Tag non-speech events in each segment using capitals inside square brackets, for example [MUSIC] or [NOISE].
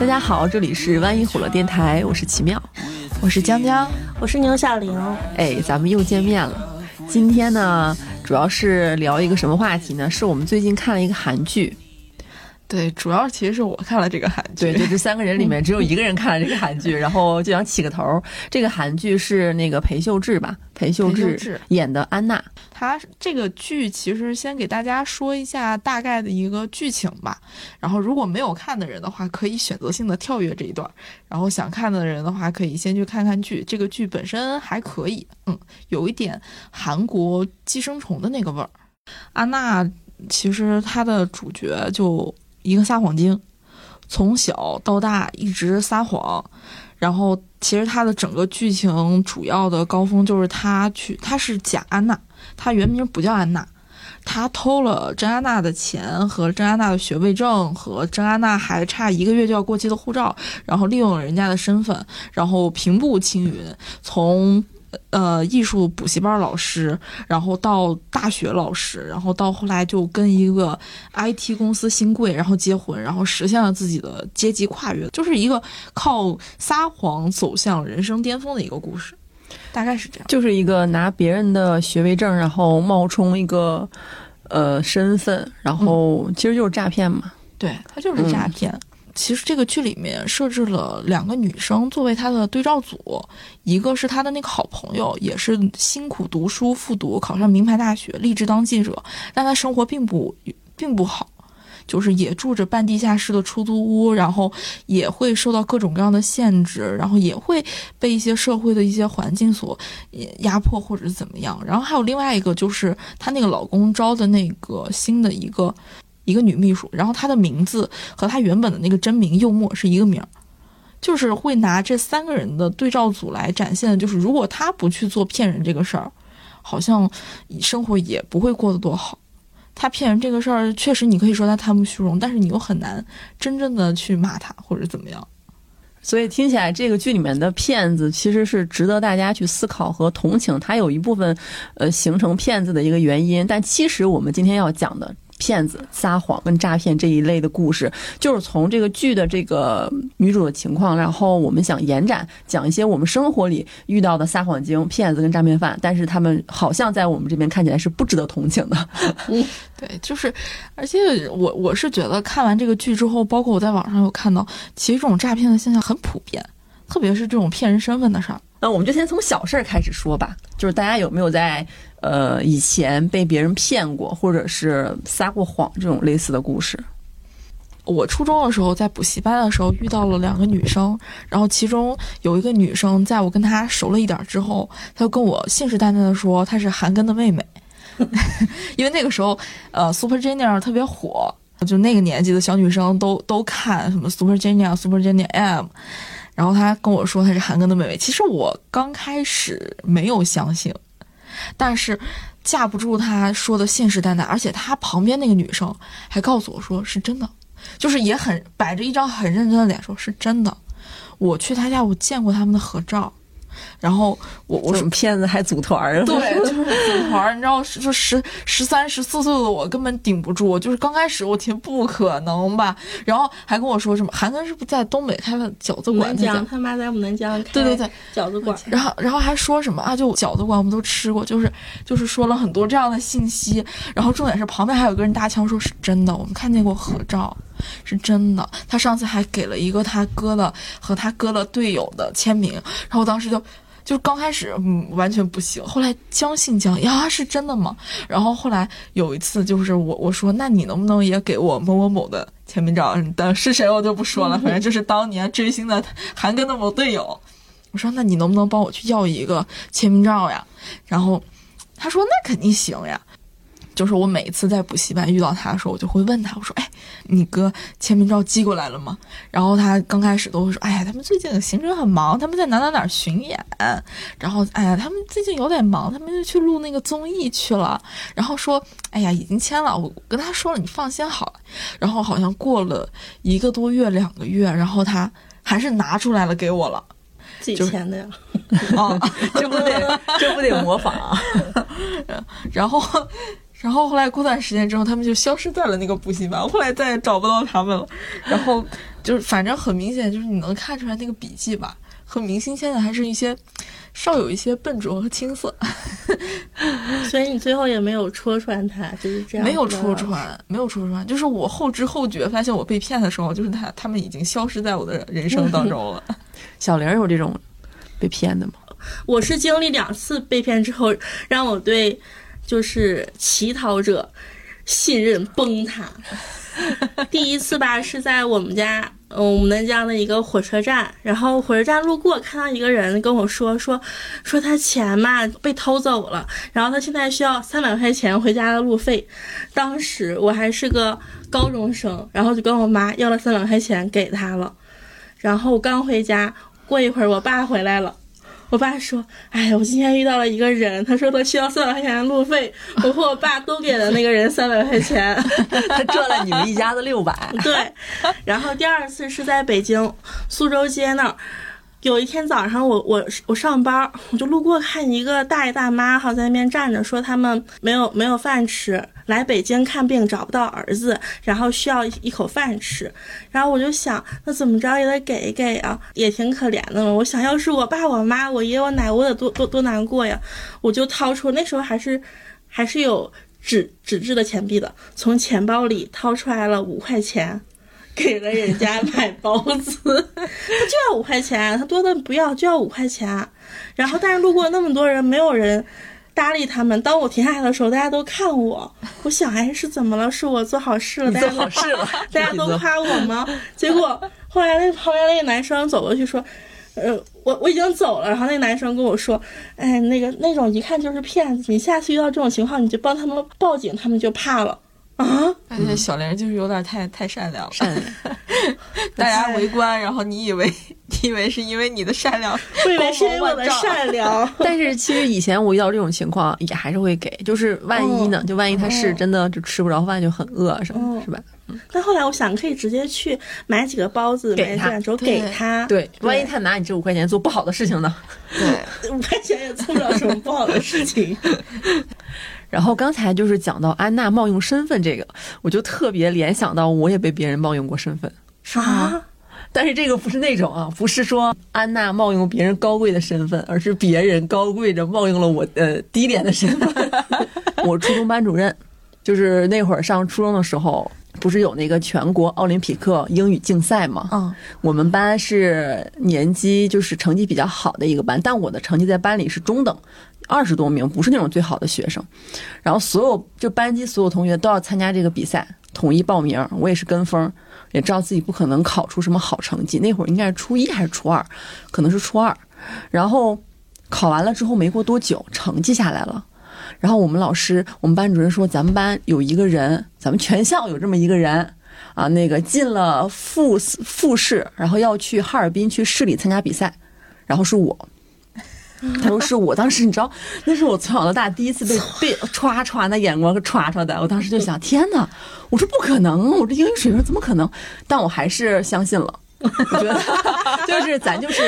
大家好，这里是万一火了电台，我是奇妙，我是江江，我是牛小玲。哎，咱们又见面了。今天呢，主要是聊一个什么话题呢？是我们最近看了一个韩剧。对，主要其实是我看了这个韩剧。对，就这三个人里面 [LAUGHS] 只有一个人看了这个韩剧，然后就想起个头。这个韩剧是那个裴秀智吧？裴秀智演的安娜。他这个剧其实先给大家说一下大概的一个剧情吧。然后如果没有看的人的话，可以选择性的跳跃这一段。然后想看的人的话，可以先去看看剧。这个剧本身还可以，嗯，有一点韩国寄生虫的那个味儿。安娜其实她的主角就。一个撒谎精，从小到大一直撒谎，然后其实他的整个剧情主要的高峰就是他去，他是假安娜，他原名不叫安娜，他偷了真安娜的钱和真安娜的学位证和真安娜还差一个月就要过期的护照，然后利用了人家的身份，然后平步青云，从。呃，艺术补习班老师，然后到大学老师，然后到后来就跟一个 IT 公司新贵，然后结婚，然后实现了自己的阶级跨越，就是一个靠撒谎走向人生巅峰的一个故事，大概是这样。就是一个拿别人的学位证，然后冒充一个呃身份，然后其实就是诈骗嘛。对，他就是诈骗。其实这个剧里面设置了两个女生作为他的对照组，一个是他的那个好朋友，也是辛苦读书复读，考上名牌大学，立志当记者，但他生活并不并不好，就是也住着半地下室的出租屋，然后也会受到各种各样的限制，然后也会被一些社会的一些环境所压迫或者是怎么样。然后还有另外一个就是她那个老公招的那个新的一个。一个女秘书，然后她的名字和她原本的那个真名柚墨是一个名儿，就是会拿这三个人的对照组来展现，就是如果她不去做骗人这个事儿，好像生活也不会过得多好。她骗人这个事儿，确实你可以说她贪慕虚荣，但是你又很难真正的去骂她或者怎么样。所以听起来这个剧里面的骗子其实是值得大家去思考和同情，他有一部分呃形成骗子的一个原因，但其实我们今天要讲的。骗子、撒谎跟诈骗这一类的故事，就是从这个剧的这个女主的情况，然后我们想延展讲一些我们生活里遇到的撒谎精、骗子跟诈骗犯，但是他们好像在我们这边看起来是不值得同情的。嗯，对，就是，而且我我是觉得看完这个剧之后，包括我在网上有看到，其实这种诈骗的现象很普遍，特别是这种骗人身份的事儿。那我们就先从小事儿开始说吧，就是大家有没有在？呃，以前被别人骗过，或者是撒过谎这种类似的故事。我初中的时候在补习班的时候遇到了两个女生，然后其中有一个女生，在我跟她熟了一点之后，她就跟我信誓旦旦的说她是韩庚的妹妹，[LAUGHS] 因为那个时候呃 Super Junior 特别火，就那个年纪的小女生都都看什么 Super Junior、Super Junior M，然后她跟我说她是韩庚的妹妹，其实我刚开始没有相信。但是架不住他说的信誓旦旦，而且他旁边那个女生还告诉我说是真的，就是也很摆着一张很认真的脸说是真的。我去他家，我见过他们的合照。然后我我什么骗子还组团儿？对，就是组团儿。你知道，就十十三十四岁的我根本顶不住。就是刚开始我听不可能吧，然后还跟我说什么韩庚是不是在东北开了饺子馆？讲他妈在我们南疆对对对饺子馆。然后然后还说什么啊？就饺子馆我们都吃过，就是就是说了很多这样的信息。然后重点是旁边还有个人搭腔说是真的，我们看见过合照。是真的，他上次还给了一个他哥的和他哥的队友的签名，然后当时就，就刚开始嗯完全不行，后来将信将疑啊是真的吗？然后后来有一次就是我我说那你能不能也给我某某某的签名照？但是谁我就不说了，反正就是当年追星的韩庚的某队友，我说那你能不能帮我去要一个签名照呀？然后他说那肯定行呀。就是我每一次在补习班遇到他的时候，我就会问他，我说：“哎，你哥签名照寄过来了吗？”然后他刚开始都会说：“哎呀，他们最近行程很忙，他们在哪哪哪巡演。”然后，哎呀，他们最近有点忙，他们就去录那个综艺去了。然后说：“哎呀，已经签了，我跟他说了，你放心好了。”然后好像过了一个多月、两个月，然后他还是拿出来了给我了，自己签的呀。[LAUGHS] 哦，[LAUGHS] 这不得这不得模仿？[LAUGHS] 然后。然后后来过段时间之后，他们就消失在了那个补习班，我后来再也找不到他们了。然后就是反正很明显，就是你能看出来那个笔记吧，和明星现在还是一些稍有一些笨拙和青涩。[LAUGHS] 所以你最后也没有戳穿他，就是这样。没有戳穿，没有戳穿，就是我后知后觉发现我被骗的时候，就是他他们已经消失在我的人生当中了。[LAUGHS] 小玲有这种被骗的吗？我是经历两次被骗之后，让我对就是乞讨者信任崩塌。[LAUGHS] 第一次吧，是在我们家，嗯，我们南疆的一个火车站，然后火车站路过，看到一个人跟我说说说他钱嘛被偷走了，然后他现在需要三百块钱回家的路费。当时我还是个高中生，然后就跟我妈要了三百块钱给他了，然后刚回家，过一会儿我爸回来了。我爸说：“哎，我今天遇到了一个人，他说他需要三百块钱的路费，我和我爸都给了那个人三百块钱，[LAUGHS] 他赚了你们一家子六百。[LAUGHS] 对，然后第二次是在北京苏州街那儿。”有一天早上，我我我上班，我就路过看一个大爷大妈哈在那边站着，说他们没有没有饭吃，来北京看病找不到儿子，然后需要一口饭吃。然后我就想，那怎么着也得给一给啊，也挺可怜的嘛。我想要是我爸我妈我爷我奶我得多多多难过呀。我就掏出那时候还是还是有纸纸质的钱币的，从钱包里掏出来了五块钱。给了人家买包子，[LAUGHS] 他就要五块钱，他多的不要，就要五块钱。然后，但是路过那么多人，没有人搭理他们。当我停下来的时候，大家都看我，我想，哎，是怎么了？是我做好事了？大家做好事了，[LAUGHS] 大家都夸我吗？结果后来那旁边那个男生走过去说：“呃，我我已经走了。”然后那男生跟我说：“哎，那个那种一看就是骗子，你下次遇到这种情况，你就帮他们报警，他们就怕了。”啊！感觉小玲就是有点太太善良了，善良。[LAUGHS] 大家围观，然后你以为 [LAUGHS] 你以为是因为你的善良，我以为是因为我的善良。[LAUGHS] 但是其实以前我遇到这种情况也还是会给，就是万一呢？就万一他是真的就吃不着饭就很饿什么，是吧？但后来我想，可以直接去买几个包子给他，之后给他。对，万一他拿你这五块钱做不好的事情呢？对，五块钱也做不了什么不好的事情。然后刚才就是讲到安娜冒用身份这个，我就特别联想到我也被别人冒用过身份。啥？但是这个不是那种啊，不是说安娜冒用别人高贵的身份，而是别人高贵着冒用了我呃低廉的身份。[LAUGHS] 我初中班主任，就是那会儿上初中的时候，不是有那个全国奥林匹克英语竞赛吗？嗯，我们班是年级就是成绩比较好的一个班，但我的成绩在班里是中等。二十多名不是那种最好的学生，然后所有就班级所有同学都要参加这个比赛，统一报名。我也是跟风，也知道自己不可能考出什么好成绩。那会儿应该是初一还是初二，可能是初二。然后考完了之后没过多久，成绩下来了。然后我们老师，我们班主任说，咱们班有一个人，咱们全校有这么一个人啊，那个进了复复试，然后要去哈尔滨去市里参加比赛，然后是我。他说是我当时，你知道，那是我从小到大第一次被 [LAUGHS] 被歘歘那眼光给歘歘的。我当时就想，天哪！我说不可能，我这英语水平怎么可能？但我还是相信了。我觉得 [LAUGHS] 就是咱就是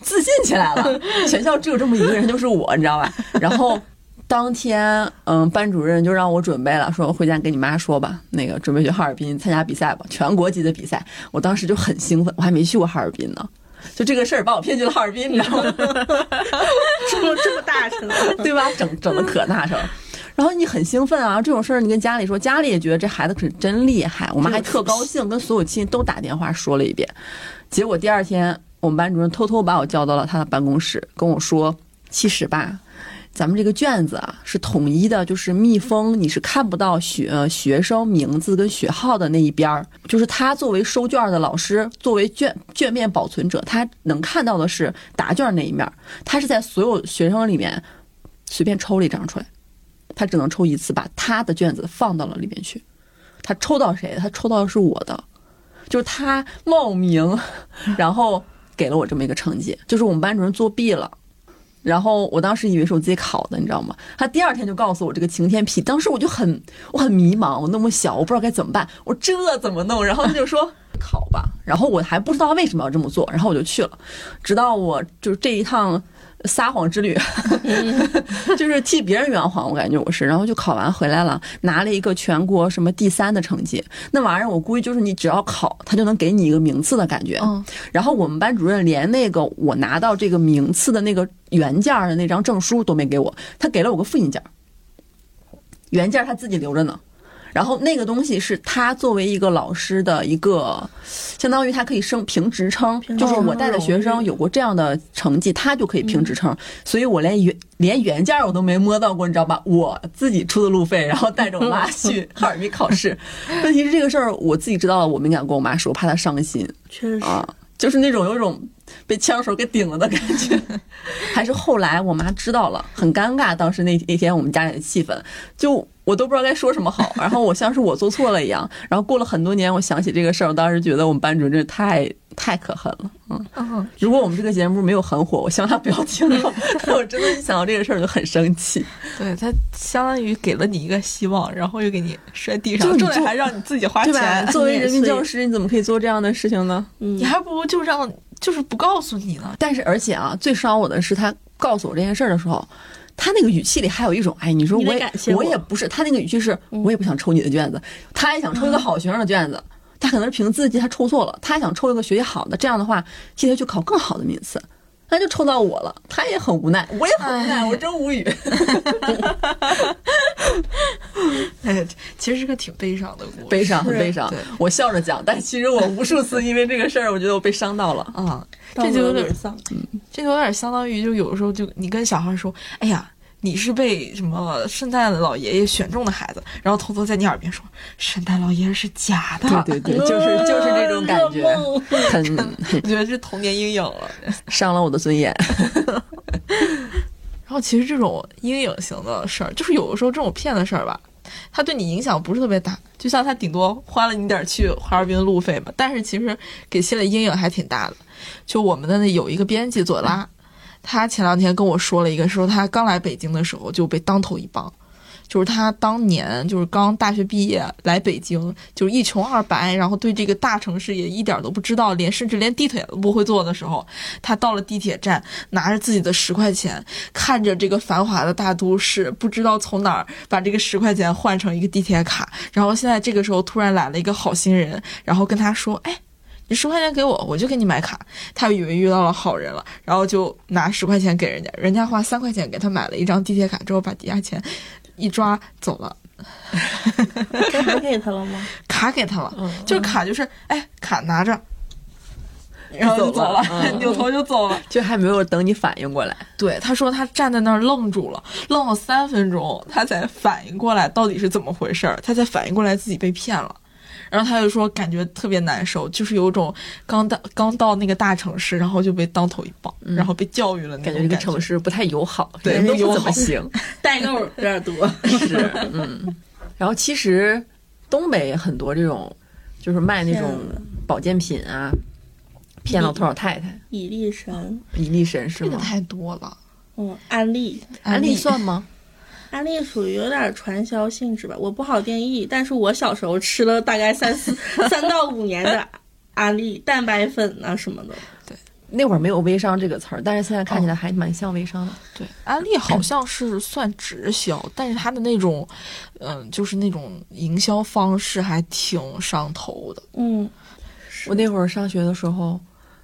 自信起来了。全校只有这么一个人，就是我，你知道吧？然后当天，嗯，班主任就让我准备了，说回家跟你妈说吧，那个准备去哈尔滨参加比赛吧，全国级的比赛。我当时就很兴奋，我还没去过哈尔滨呢。就这个事儿把我骗去了哈尔滨，你知道吗？[LAUGHS] 这么这么大声，[LAUGHS] 对吧？整整的可大声。然后你很兴奋啊，这种事儿你跟家里说，家里也觉得这孩子可是真厉害。我妈还特高兴，跟所有亲戚都打电话说了一遍。结果第二天，我们班主任偷偷把我叫到了他的办公室，跟我说：“其实吧。”咱们这个卷子啊是统一的，就是密封，你是看不到学学生名字跟学号的那一边儿。就是他作为收卷的老师，作为卷卷面保存者，他能看到的是答卷那一面。他是在所有学生里面随便抽了一张出来，他只能抽一次，把他的卷子放到了里面去。他抽到谁？他抽到的是我的，就是他冒名，然后给了我这么一个成绩，就是我们班主任作弊了。然后我当时以为是我自己考的，你知道吗？他第二天就告诉我这个晴天霹当时我就很我很迷茫，我那么小，我不知道该怎么办，我这怎么弄？然后他就说考吧，然后我还不知道他为什么要这么做，然后我就去了，直到我就这一趟撒谎之旅，[LAUGHS] 就是替别人圆谎，我感觉我是。然后就考完回来了，拿了一个全国什么第三的成绩。那玩意儿我估计就是你只要考，他就能给你一个名次的感觉。嗯，然后我们班主任连那个我拿到这个名次的那个原件儿的那张证书都没给我，他给了我个复印件儿，原件儿他自己留着呢。然后那个东西是他作为一个老师的一个，相当于他可以升评职称，就是我带的学生有过这样的成绩，他就可以评职称。所以我连原连原件儿我都没摸到过，你知道吧？我自己出的路费，然后带着我妈去 [LAUGHS] 哈尔滨考试。问题是这个事儿我自己知道了，我没敢跟我妈说，我怕她伤心。确实是。啊，就是那种有一种被枪手给顶了的感觉。[LAUGHS] 还是后来我妈知道了，很尴尬。当时那那天我们家里的气氛，就我都不知道该说什么好。[LAUGHS] 然后我像是我做错了一样。然后过了很多年，我想起这个事儿，我当时觉得我们班主任真是太太可恨了。嗯，嗯，如果我们这个节目没有很火，我希望他不要听到。[LAUGHS] 我真的一想到这个事儿就很生气。对他相当于给了你一个希望，然后又给你摔地上，就重点还让你自己花？钱，作为人民教师，你怎么可以做这样的事情呢？嗯你，还不如就让就是不告诉你呢。但是而且啊，最伤我的是他告诉我这件事儿的时候，他那个语气里还有一种，哎，你说我也感谢我。我也不是，他那个语气是我也不想抽你的卷子，他也想抽一个好学生的卷子，他可能是凭自己他抽错了，他想抽一个学习好的，这样的话替他去考更好的名次。那就抽到我了，他也很无奈，我也很无奈，哎我真无语。[LAUGHS] 哎，其实是个挺悲伤的故事。悲伤，很悲伤。我笑着讲，但其实我无数次因为这个事儿，我觉得我被伤到了。啊、这就有点丧。这就有点相当于，就有的时候就你跟小孩说，哎呀。你是被什么圣诞老爷爷选中的孩子，然后偷偷在你耳边说，圣诞老爷爷是假的。对对对，就是就是这种感觉，很很 [LAUGHS] 我觉得是童年阴影了。伤了我的尊严。[LAUGHS] 然后其实这种阴影型的事儿，就是有的时候这种骗的事儿吧，他对你影响不是特别大，就像他顶多花了你点儿去哈尔滨的路费嘛，但是其实给心里阴影还挺大的。就我们的那有一个编辑左拉，他前两天跟我说了一个，说他刚来北京的时候就被当头一棒。就是他当年就是刚大学毕业来北京，就是一穷二白，然后对这个大城市也一点都不知道，连甚至连地铁都不会坐的时候，他到了地铁站，拿着自己的十块钱，看着这个繁华的大都市，不知道从哪儿把这个十块钱换成一个地铁卡，然后现在这个时候突然来了一个好心人，然后跟他说，哎。你十块钱给我，我就给你买卡。他以为遇到了好人了，然后就拿十块钱给人家，人家花三块钱给他买了一张地铁卡，之后把抵押钱一抓走了，[LAUGHS] 卡给他了吗？卡给他了，嗯就是卡就是哎卡拿着，然后就走了，走了嗯 [LAUGHS] 扭头就走了。就还没有等你反应过来。对，他说他站在那儿愣住了，愣了三分钟，他才反应过来到底是怎么回事儿，他才反应过来自己被骗了。然后他就说感觉特别难受，就是有种刚到刚到那个大城市，然后就被当头一棒，然后被教育了那感种觉这个城市不太友好，对人都不怎么行。代购 [LAUGHS] 有点多。是，嗯。然后其实东北很多这种，就是卖那种保健品啊，骗老头老太太。以力神，伊利神是吗？这个太多了。嗯，安利，安利算吗？安利属于有点传销性质吧，我不好定义。但是我小时候吃了大概三四三到五年的安利蛋白粉啊什么的，[LAUGHS] 对那会儿没有微商这个词儿，但是现在看起来还蛮像微商的。对，安利好像是算直销，但是它的那种，嗯、就是那种营销方式还挺上头的。嗯，我那会儿上学的时候，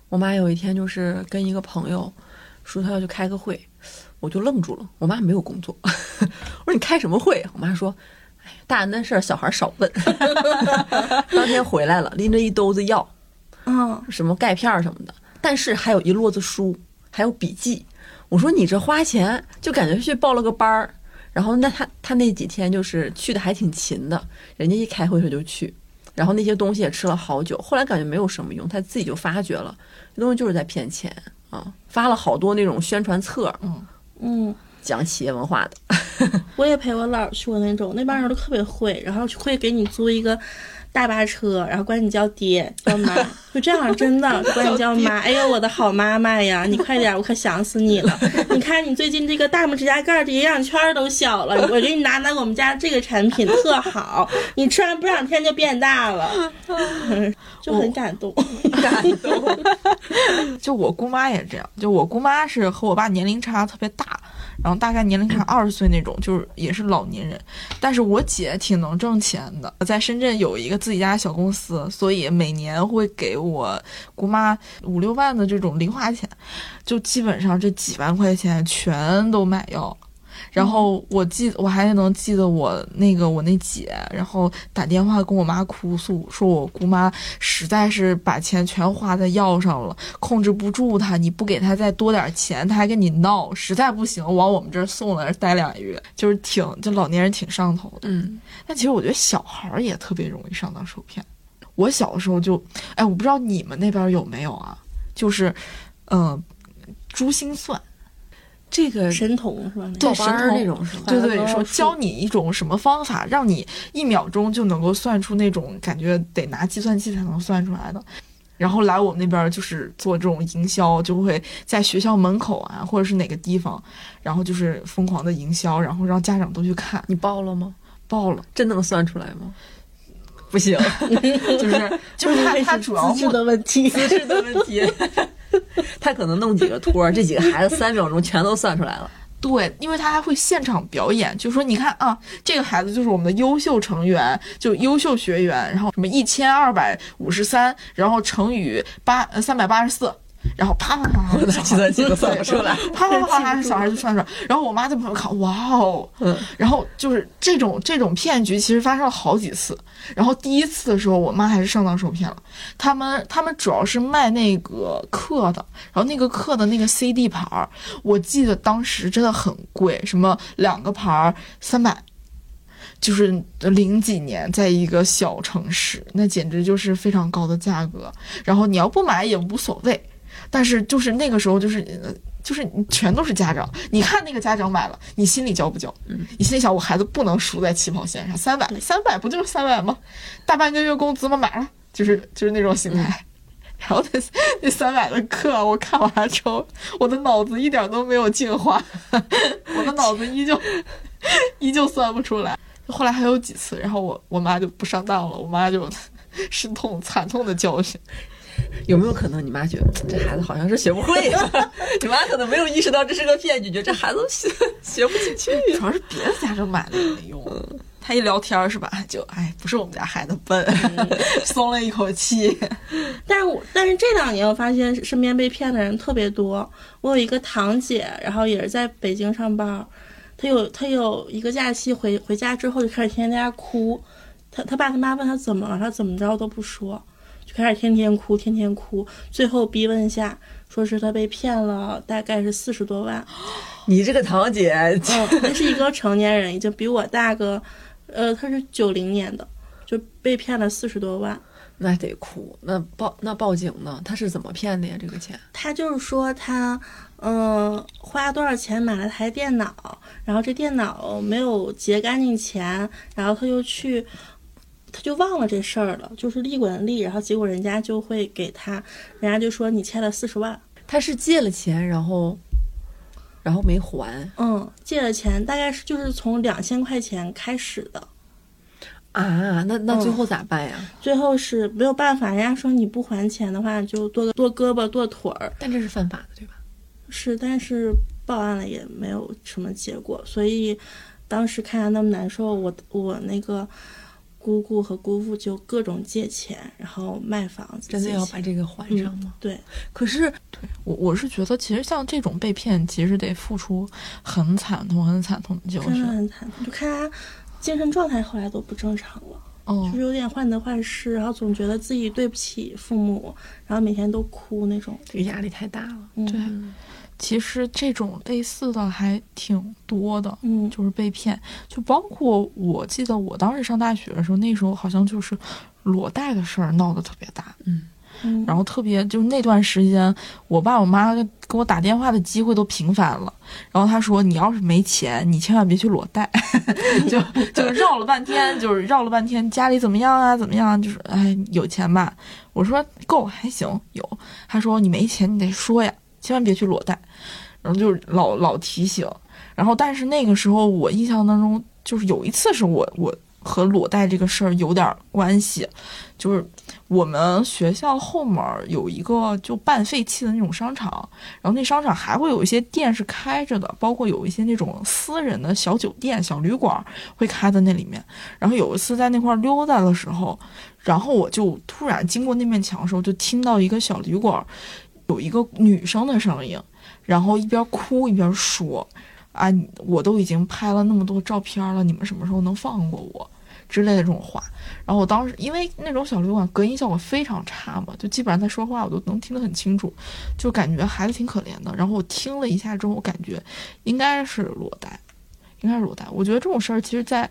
我妈有一天就是跟一个朋友说她要去开个会，我就愣住了。我妈没有工作，[LAUGHS] 我说你开什么会？我妈说，哎，大人的事儿小孩少问。[LAUGHS] 当天回来了，拎着一兜子药，嗯，什么钙片什么的，但是还有一摞子书，还有笔记。我说你这花钱就感觉去报了个班儿，然后那他他那几天就是去的还挺勤的，人家一开会他就去，然后那些东西也吃了好久，后来感觉没有什么用，他自己就发觉了，这东西就是在骗钱啊，发了好多那种宣传册，嗯，嗯讲企业文化的，[LAUGHS] 我也陪我姥去过那种，那帮人都特别会，然后会给你租一个大巴车，然后管你叫爹叫妈，[LAUGHS] 就这样，真的 [LAUGHS] 管你叫妈。哎呦，我的好妈妈呀，你快点，我可想死你了。[LAUGHS] 你看你最近这个大拇指甲盖儿的营养圈儿都小了，我给你拿拿我们家这个产品特好，你吃完不两天就变大了，就很感动。感动。就我姑妈也这样，就我姑妈是和我爸年龄差特别大，然后大概年龄看 [CLEARS THROAT] 二十岁那种，就是也是老年人。但是我姐挺能挣钱的，在深圳有一个自己家小公司，所以每年会给我姑妈五六万的这种零花钱，就基本上这几万块钱全都买药。然后我记，我还能记得我那个我那姐，然后打电话跟我妈哭诉，说我姑妈实在是把钱全花在药上了，控制不住她，你不给她再多点钱，她还跟你闹，实在不行往我们这儿送了，待俩月，就是挺就老年人挺上头的。嗯，但其实我觉得小孩儿也特别容易上当受骗。我小的时候就，哎，我不知道你们那边有没有啊，就是，嗯、珠心算。这个神童是吧？对神童那种是吧？对对，说教你一种什么方法，让你一秒钟就能够算出那种感觉得拿计算器才能算出来的。然后来我们那边儿就是做这种营销，就会在学校门口啊，或者是哪个地方，然后就是疯狂的营销，然后让家长都去看。你报了吗？报了，真能算出来吗？不行，[LAUGHS] 就是就是他他主要资质的问题，资质的问题。他可能弄几个托儿，这几个孩子三秒钟全都算出来了。[LAUGHS] 对，因为他还会现场表演，就说你看啊，这个孩子就是我们的优秀成员，就优秀学员，然后什么一千二百五十三，然后乘以八呃三百八十四。然后啪啪啪啪，小孩计算器都算不出来。啪啪啪啪，小孩就算出来。然后我妈在旁边看，哇哦，嗯，然后就是这种这种骗局，其实发生了好几次。然后第一次的时候，我妈还是上当受骗了。他们他们主要是卖那个课的，然后那个课的那个 CD 盘儿，我记得当时真的很贵，什么两个盘儿三百。就是零几年，在一个小城市，那简直就是非常高的价格。然后你要不买也无所谓，但是就是那个时候，就是呃就是全都是家长，你看那个家长买了，你心里焦不焦？嗯，你心里想，我孩子不能输在起跑线上，三百，三百不就是三百吗？大半个月工资吗？买了，就是就是那种心态。然后那那三百的课，我看完之后，我的脑子一点都没有进化，[LAUGHS] 我的脑子依旧 [LAUGHS] 依旧算不出来。后来还有几次，然后我我妈就不上当了，我妈就 [LAUGHS] 深痛惨痛的教训。[LAUGHS] 有没有可能你妈觉得这孩子好像是学不会呀、[LAUGHS] 你妈可能没有意识到这是个骗局，觉得这孩子学 [LAUGHS] 学不进去。主要是别的家长买了也没用。他一聊天儿是吧，就哎，不是我们家孩子笨，松了一口气。但是我但是这两年我发现身边被骗的人特别多。我有一个堂姐，然后也是在北京上班，她有她有一个假期回回家之后就开始天天在家哭，她她爸她妈问她怎么了，她怎么着都不说，就开始天天哭天天哭，最后逼问下，说是他被骗了，大概是四十多万。[GASPS] 你这个堂姐，嗯，那是一个成年人，已经比我大个，呃，他是九零年的，就被骗了四十多万。那得哭。那报那报警呢？他是怎么骗的呀？这个钱？他就是说他，嗯、花多少钱买了台电脑，然后这电脑没有结干净钱，然后他就去，他就忘了这事儿了，就是利滚利，然后结果人家就会给他，人家就说你欠了四十万，他是借了钱，然后然后没还嗯，借了钱大概是就是从两千块钱开始的，啊？那那嗯最后咋办呀？最后是没有办法，人家说你不还钱的话就剁剁胳膊剁腿儿，但这是犯法的，对吧？是，但是报案了也没有什么结果，所以当时看他那么难受，我我那个姑姑和姑父就各种借钱，然后卖房子，真的要把这个还上吗？对，可是对我我是觉得，其实像这种被骗，其实得付出很惨痛、很惨痛的教真的。很惨痛，就看他精神状态后来都不正常了，哦就是有点患得患失，然后总觉得自己对不起父母，然后每天都哭那种。这个压力太大了。嗯，对其实这种类似的还挺多的，嗯，就是被骗，就包括我记得我当时上大学的时候，那时候好像就是裸贷的事儿闹得特别大。嗯，嗯然后特别就是那段时间，我爸我妈给我打电话的机会都频繁了。然后他说：“你要是没钱，你千万别去裸贷。[LAUGHS] 就”就绕了半天，就是绕了半天，家里怎么样啊？怎么样啊？就是哎，有钱吧？我说够还行，有。他说你没钱，你得说呀，千万别去裸贷。然后就是老老提醒。然后但是那个时候我印象当中，就是有一次是我我和裸贷这个事儿有点关系，就是我们学校后门有一个就半废弃的那种商场，然后那商场还会有一些店是开着的，包括有一些那种私人的小酒店、小旅馆会开在那里面。然后有一次在那块儿溜达的时候，然后我就突然经过那面墙的时候，就听到一个小旅馆有一个女生的声音，然后一边哭一边说。啊，我都已经拍了那么多照片了，你们什么时候能放过我？之类的这种话。然后我当时因为那种小旅馆隔音效果非常差嘛，就基本上在说话我都能听得很清楚，就感觉孩子挺可怜的。然后我听了一下之后，我感觉应该是裸贷，应该是裸贷。我觉得这种事儿其实，在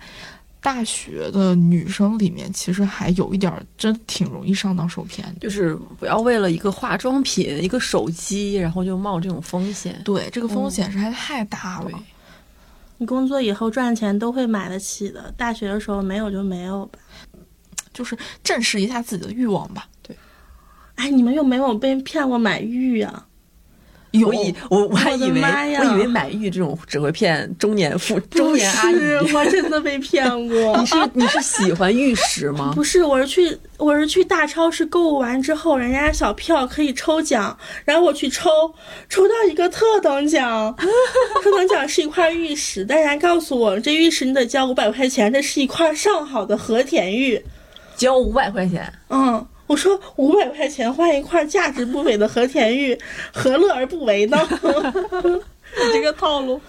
大学的女生里面，其实还有一点儿真挺容易上当受骗的。就是不要为了一个化妆品、一个手机，然后就冒这种风险。对，这个风险实在太大了。对你工作以后赚钱都会买得起的，大学的时候没有就没有吧。就是正视一下自己的欲望吧。对哎，你们有没有被骗过买玉啊？有我以我我还以为我以为买玉这种只会骗中年妇中年阿姨。我真的被骗过 [LAUGHS] 你。是你是喜欢玉石吗？[LAUGHS] 不是，我是去我是去大超市购物完之后，人家小票可以抽奖，然后我去抽，抽到一个特等奖，[LAUGHS] 特等奖是一块玉石，但人家告诉我这玉石你得交五百块钱，这是一块上好的和田玉。交五百块钱，嗯，我说五百块钱换一块价值不菲的和田玉，何乐而不为呢？[LAUGHS] 你这个套路，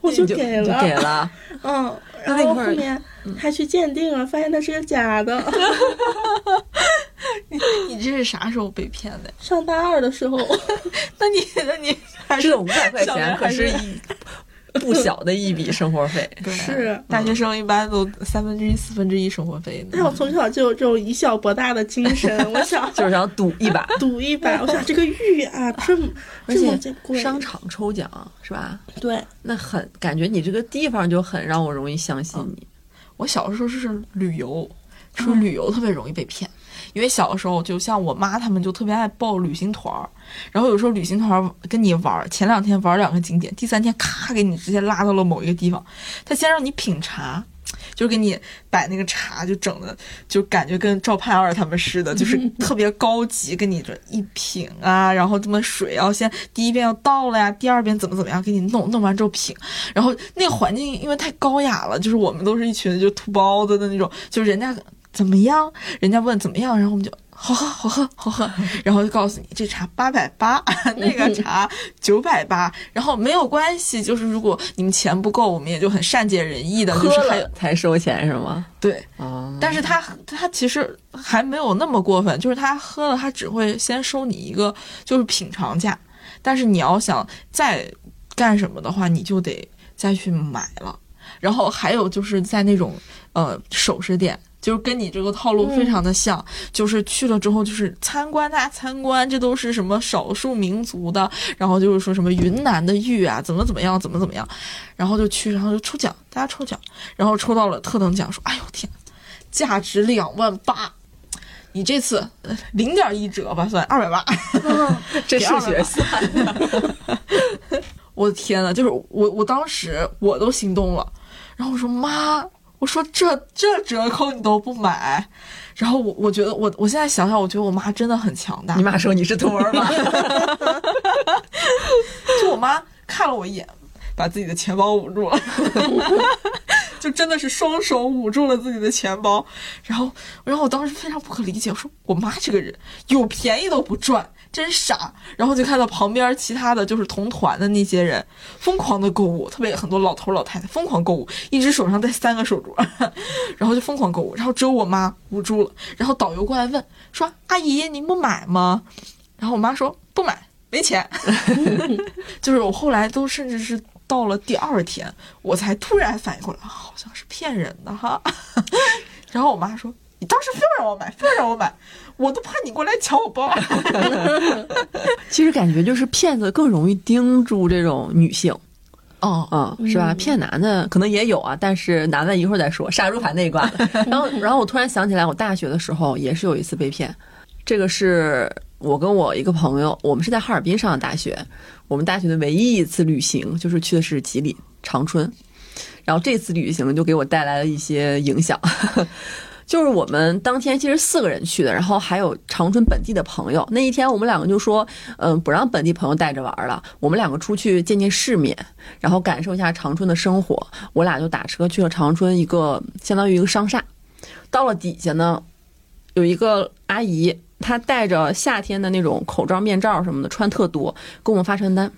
我就给了，给了。嗯，然后后面还去鉴定了，发现它是个假的。[LAUGHS] 你你这是啥时候被骗的？上大二的时候，[LAUGHS] 那你那你还是这五百块钱可还是是一 [LAUGHS] 不小的一笔生活费。[LAUGHS] 对是大学生一般都三分之一、四分之一生活费呢。但我从小就有这种以小博大的精神，[LAUGHS] 我想就是想赌一把，赌一把。我想这个玉啊，这么而这么且贵，商场抽奖是吧？对，那很感觉你这个地方就很让我容易相信你。我小的时候是旅游，出去旅游特别容易被骗，因为小的时候就像我妈他们就特别爱报旅行团儿，然后有时候旅行团儿跟你玩儿，前两天玩两个景点，第三天咔给你直接拉到了某一个地方，他先让你品茶。就是给你摆那个茶，就整的就感觉跟赵盼儿他们似的，就是 [LAUGHS] 特别高级，跟你这一品啊，然后这么水要先第一遍要倒了呀，第二遍怎么怎么样给你弄，弄完之后品，然后那个环境因为太高雅了，就是我们都是一群就土包子的那种，就人家怎么样，人家问怎么样，然后我们就好喝好喝好喝，[LAUGHS] 然后就告诉你这茶八百八，[LAUGHS] 那个茶九百八，然后没有关系，就是如果你们钱不够，我们也就很善解人意的，就喝是还有了才收钱是吗？对，啊，但是他他其实还没有那么过分，就是他喝了，他只会先收你一个就是品尝价，但是你要想再干什么的话，你就得再去买了。然后还有就是在那种呃首饰店，就是跟你这个套路非常的像，就是去了之后就是参观大参观，这都是什么少数民族的，然后就是说什么云南的玉啊，怎么怎么样，怎么怎么样，然后就去，然后就抽奖，大家抽奖，然后抽到了特等奖，说哎呦天，价值两万八。你这次呃零点一折吧，算二百八。[LAUGHS] 这数学算 [LAUGHS] 我的天呐，就是我，我当时我都心动了，然后我说妈，我说这这折扣你都不买，然后我我觉得我我现在想想，我觉得我妈真的很强大你。妈说你是托儿吧？[LAUGHS] 就我妈看了我一眼，把自己的钱包捂住了，[LAUGHS] 就真的是双手捂住了自己的钱包。然后，然后我当时非常不可理解，我说我妈这个人有便宜都不赚，真傻。然后就看到旁边其他的就是同团的那些人疯狂的购物，特别很多老头老太太疯狂购物，一只手上戴三个手镯，[LAUGHS] 然后就疯狂购物。然后只有我妈捂住了。然后导游过来问说：“阿姨，您不买吗？”然后我妈说：“不买，没钱。[LAUGHS] ”就是我后来都甚至是到了第二天，我才突然反应过来，啊好像是骗人的哈。[LAUGHS] 然后我妈说：“你当时非要让我买，非要让我买，我都怕你过来抢我包。[LAUGHS] 其实感觉就是骗子更容易盯住这种女性。哦，嗯、是吧？骗男的可能也有啊，但是男的一会儿再说，杀猪盘那一挂。[LAUGHS] 然后，然后我突然想起来，我大学的时候也是有一次被骗。这个是我跟我一个朋友，我们是在哈尔滨上的大学，我们大学的唯一一次旅行就是去的是吉林长春，然后这次旅行就给我带来了一些影响。[LAUGHS] 就是我们当天其实四个人去的，然后还有长春本地的朋友。那一天我们两个就说，嗯，不让本地朋友带着玩了，我们两个出去见见世面，然后感受一下长春的生活。我俩就打车去了长春一个相当于一个商厦，到了底下呢，有一个阿姨，她戴着夏天的那种口罩、面罩什么的，穿特多，给我们发传单。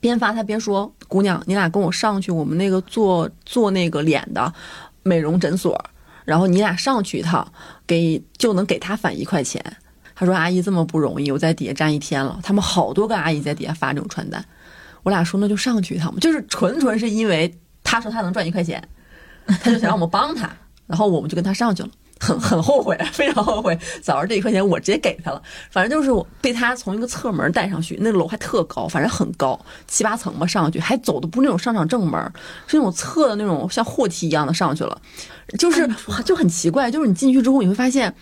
边发她边说：“姑娘，你俩跟我上去，我们那个做做那个脸的美容诊所。”然后你俩上去一趟，给就能给他返一块钱。他说：“阿姨这么不容易，我在底下站一天了。他们好多个阿姨在底下发这种传单。”我俩说：“那就上去一趟吧。”就是纯纯是因为他说他能赚一块钱，他就想让我们帮他，然后我们就跟他上去了。很 [LAUGHS] 很后悔，[LAUGHS] 非常后悔，早上这一块钱我直接给他了。反正就是我被他从一个侧门带上去，那楼还特高，反正很高，七八层吧，上去还走的不是那种商场正门，是那种侧的那种像货梯一样的上去了。就是就很奇怪，就是你进去之后你会发现，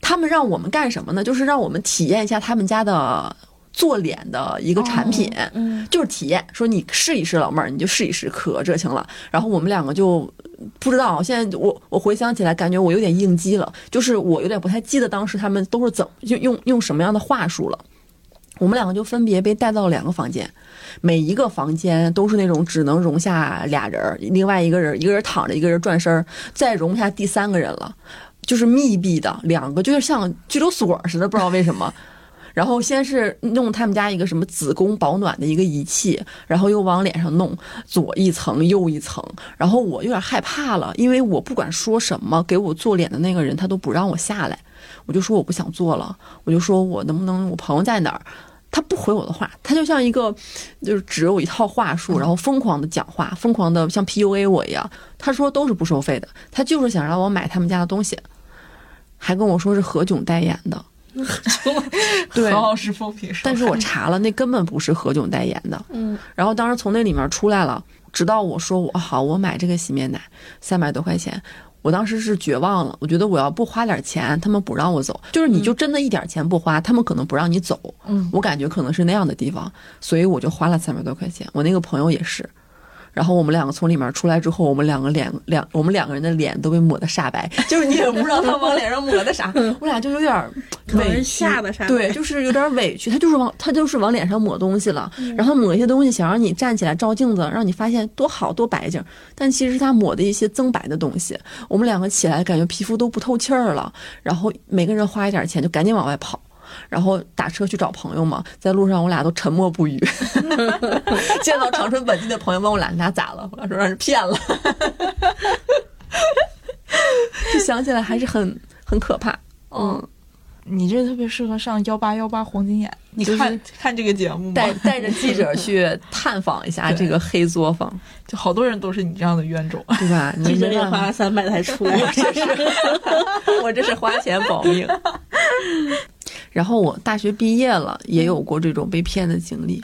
他们让我们干什么呢？就是让我们体验一下他们家的做脸的一个产品，嗯，就是体验，说你试一试，老妹儿，你就试一试，可热情了。然后我们两个就不知道，现在我我回想起来，感觉我有点应激了，就是我有点不太记得当时他们都是怎么用用用什么样的话术了。我们两个就分别被带到了两个房间，每一个房间都是那种只能容下俩人，另外一个人一个人躺着，一个人转身儿，再容不下第三个人了，就是密闭的两个，就是像拘留所似的，不知道为什么。然后先是弄他们家一个什么子宫保暖的一个仪器，然后又往脸上弄左一层右一层，然后我有点害怕了，因为我不管说什么，给我做脸的那个人他都不让我下来，我就说我不想做了，我就说我能不能我朋友在哪儿。他不回我的话，他就像一个，就是只有一套话术，然后疯狂的讲话，疯狂的像 PUA 我一样。他说都是不收费的，他就是想让我买他们家的东西，还跟我说是何炅代言的。[LAUGHS] 对何老师风评说，但是我查了，那根本不是何炅代言的。嗯，然后当时从那里面出来了，直到我说我好，我买这个洗面奶三百多块钱，我当时是绝望了。我觉得我要不花点钱，他们不让我走。就是你就真的一点钱不花，他们可能不让你走。嗯我感觉可能是那样的地方，所以我就花了三百多块钱。我那个朋友也是。然后我们两个从里面出来之后，我们两个脸两我们两个人的脸都被抹的煞白，[LAUGHS] 就是你也不知道他往脸上抹的啥，[LAUGHS] 我俩就有点委屈，吓的啥？对，就是有点委屈，他就是往他就是往脸上抹东西了，然后抹一些东西，想让你站起来照镜子，让你发现多好多白净，但其实他抹的一些增白的东西。我们两个起来感觉皮肤都不透气儿了，然后每个人花一点钱就赶紧往外跑。然后打车去找朋友嘛，在路上我俩都沉默不语。[LAUGHS] 见到长春本地的朋友问我俩你俩咋了，我俩说让人骗了。[LAUGHS] 就想起来还是很很可怕。嗯，你这特别适合上幺八幺八黄金眼，你就是看看这个节目吗？带带着记者去探访一下这个黑作坊，就好多人都是你这样的冤种。对吧？你记者也没办法花了三百才出来。我这是我这是花钱保命。然后我大学毕业了，也有过这种被骗的经历。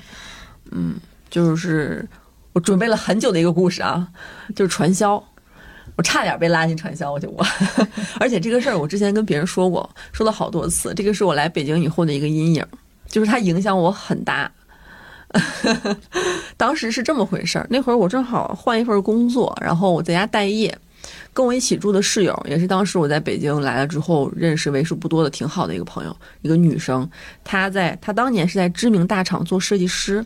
嗯，就是我准备了很久的一个故事啊，就是传销。我差点被拉进传销，我就我，[LAUGHS] 而且这个事儿我之前跟别人说过，说了好多次。这个是我来北京以后的一个阴影，就是它影响我很大。[LAUGHS] 当时是这么回事儿，那会儿我正好换一份工作，然后我在家待业，跟我一起住的室友也是当时我在北京来了之后认识为数不多的挺好的一个朋友，一个女生，她在她当年是在知名大厂做设计师，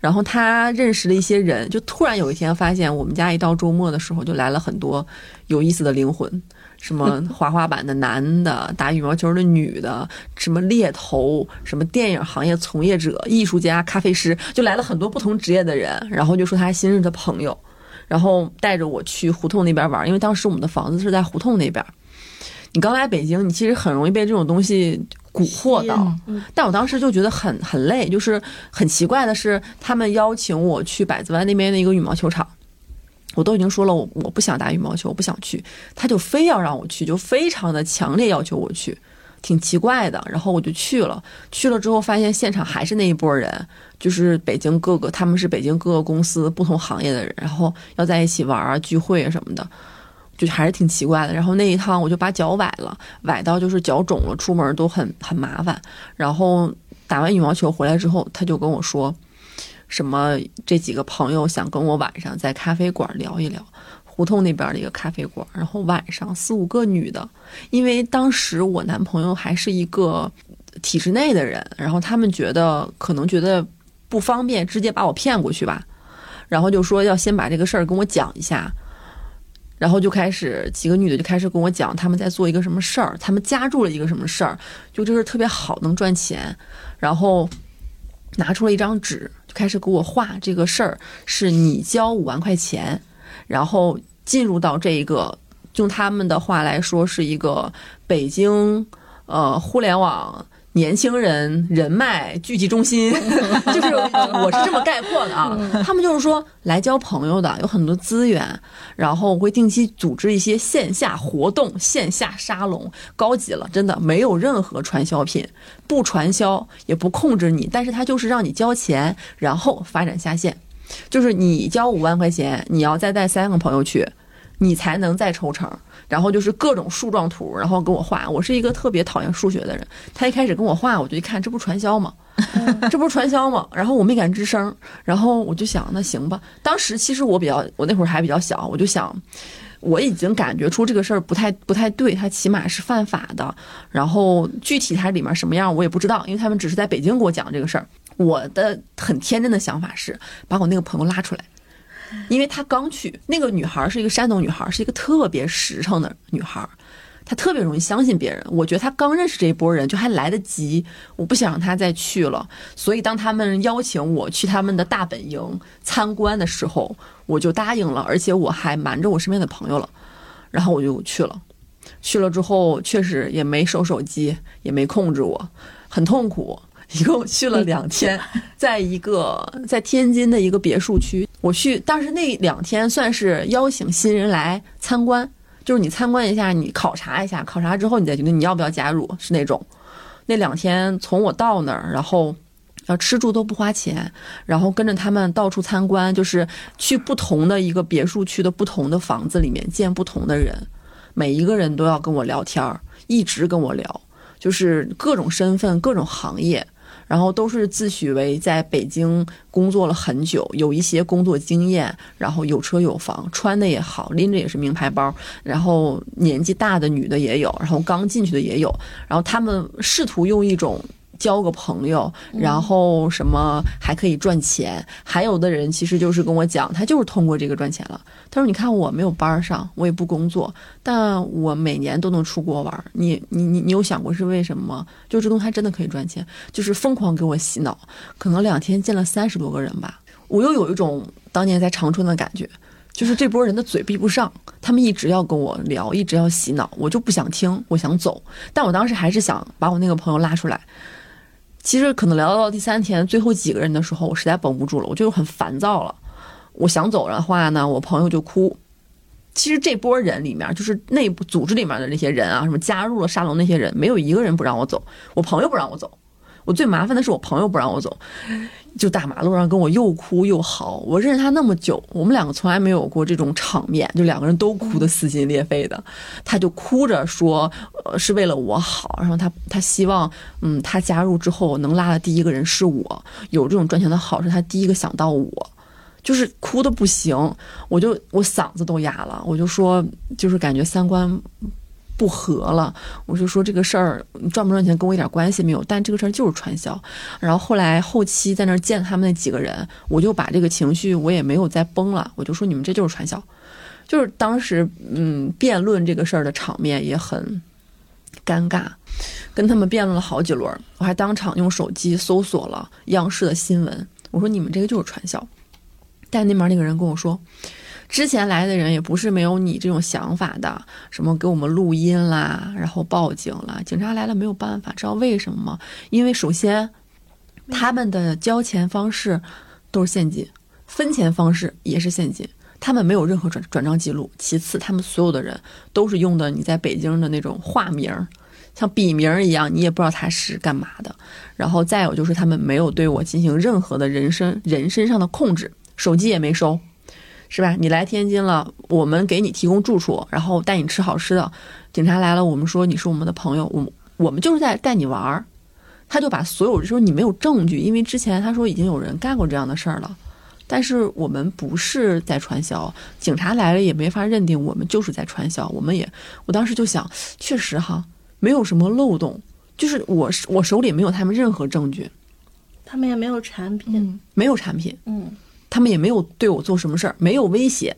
然后她认识了一些人，就突然有一天发现我们家一到周末的时候就来了很多有意思的灵魂。什么滑滑板的男的，打羽毛球的女的，什么猎头，什么电影行业从业者、艺术家、咖啡师，就来了很多不同职业的人，然后就说他新认识的朋友，然后带着我去胡同那边玩，因为当时我们的房子是在胡同那边。你刚来北京，你其实很容易被这种东西蛊惑到，但我当时就觉得很很累，就是很奇怪的是，他们邀请我去百子湾那边的一个羽毛球场。我都已经说了，我我不想打羽毛球，我不想去，他就非要让我去，就非常的强烈要求我去，挺奇怪的。然后我就去了，去了之后发现现场还是那一波人，就是北京各个，他们是北京各个公司不同行业的人，然后要在一起玩啊、聚会啊什么的，就还是挺奇怪的。然后那一趟我就把脚崴了，崴到就是脚肿了，出门都很很麻烦。然后打完羽毛球回来之后，他就跟我说。什么？这几个朋友想跟我晚上在咖啡馆聊一聊，胡同那边的一个咖啡馆。然后晚上四五个女的，因为当时我男朋友还是一个体制内的人，然后他们觉得可能觉得不方便，直接把我骗过去吧。然后就说要先把这个事儿跟我讲一下，然后就开始几个女的就开始跟我讲他们在做一个什么事儿，他们加入了一个什么事儿，就这是特别好，能赚钱。然后拿出了一张纸。就开始给我画这个事儿，是你交五万块钱，然后进入到这一个，用他们的话来说，是一个北京呃互联网。年轻人人脉聚集中心，[LAUGHS] 就是我是这么概括的啊。他们就是说来交朋友的，有很多资源，然后会定期组织一些线下活动、线下沙龙，高级了，真的没有任何传销品，不传销也不控制你，但是他就是让你交钱，然后发展下线，就是你交五万块钱，你要再带三个朋友去，你才能再抽成。然后就是各种树状图，然后给我画。我是一个特别讨厌数学的人，他一开始跟我画，我就一看，这不传销吗？[LAUGHS] 这不是传销吗？然后我没敢吱声。然后我就想，那行吧。当时其实我比较，我那会儿还比较小，我就想，我已经感觉出这个事儿不太不太对，他起码是犯法的。然后具体它里面什么样我也不知道，因为他们只是在北京给我讲这个事儿。我的很天真的想法是，把我那个朋友拉出来。因为她刚去，那个女孩是一个山东女孩，是一个特别实诚的女孩，她特别容易相信别人。我觉得她刚认识这一波人就还来得及，我不想让她再去了。所以当他们邀请我去他们的大本营参观的时候，我就答应了，而且我还瞒着我身边的朋友了，然后我就去了。去了之后，确实也没收手机，也没控制我，很痛苦。一共去了两天，在一个在天津的一个别墅区，我去，当时那两天算是邀请新人来参观，就是你参观一下，你考察一下，考察之后你再决定你要不要加入，是那种。那两天从我到那儿，然后要吃住都不花钱，然后跟着他们到处参观，就是去不同的一个别墅区的不同的房子里面见不同的人，每一个人都要跟我聊天儿，一直跟我聊，就是各种身份、各种行业。然后都是自诩为在北京工作了很久，有一些工作经验，然后有车有房，穿的也好，拎着也是名牌包，然后年纪大的女的也有，然后刚进去的也有，然后他们试图用一种。交个朋友，然后什么还可以赚钱？还有的人其实就是跟我讲，他就是通过这个赚钱了。他说：“你看我没有班上，我也不工作，但我每年都能出国玩。你你你你有想过是为什么吗？就这东西还真的可以赚钱，就是疯狂给我洗脑。可能两天见了三十多个人吧，我又有一种当年在长春的感觉，就是这波人的嘴闭不上，他们一直要跟我聊，一直要洗脑，我就不想听，我想走。但我当时还是想把我那个朋友拉出来。”其实可能聊到第三天最后几个人的时候，我实在绷不住了，我就很烦躁了。我想走的话呢，我朋友就哭。其实这波人里面，就是内部组织里面的那些人啊，什么加入了沙龙那些人，没有一个人不让我走。我朋友不让我走。我最麻烦的是我朋友不让我走，就大马路上跟我又哭又嚎。我认识他那么久，我们两个从来没有过这种场面，就两个人都哭得撕心裂肺的。他就哭着说，呃，是为了我好，然后他他希望，嗯，他加入之后能拉的第一个人是我，有这种赚钱的好是他第一个想到我，就是哭的不行，我就我嗓子都哑了，我就说，就是感觉三观。不和了，我就说这个事儿赚不赚钱跟我一点关系没有，但这个事儿就是传销。然后后来后期在那儿见他们那几个人，我就把这个情绪我也没有再崩了，我就说你们这就是传销。就是当时嗯辩论这个事儿的场面也很尴尬，跟他们辩论了好几轮，我还当场用手机搜索了央视的新闻，我说你们这个就是传销。但那边那个人跟我说。之前来的人也不是没有你这种想法的，什么给我们录音啦，然后报警了，警察来了没有办法，知道为什么吗？因为首先，他们的交钱方式都是现金，分钱方式也是现金。他们没有任何转转账记录。其次，他们所有的人都是用的你在北京的那种化名，像笔名一样，你也不知道他是干嘛的。然后再有就是他们没有对我进行任何的人身人身上的控制，手机也没收，是吧？你来天津了，我们给你提供住处，然后带你吃好吃的。警察来了，我们说你是我们的朋友，我我们就是在带你玩儿。他就把所有说你没有证据，因为之前他说已经有人干过这样的事儿了，但是我们不是在传销，警察来了也没法认定我们就是在传销。我们也，我当时就想，确实哈，没有什么漏洞，就是我我手里没有他们任何证据，他们也没有产品，嗯没有产品，嗯，他们也没有对我做什么事儿，没有威胁，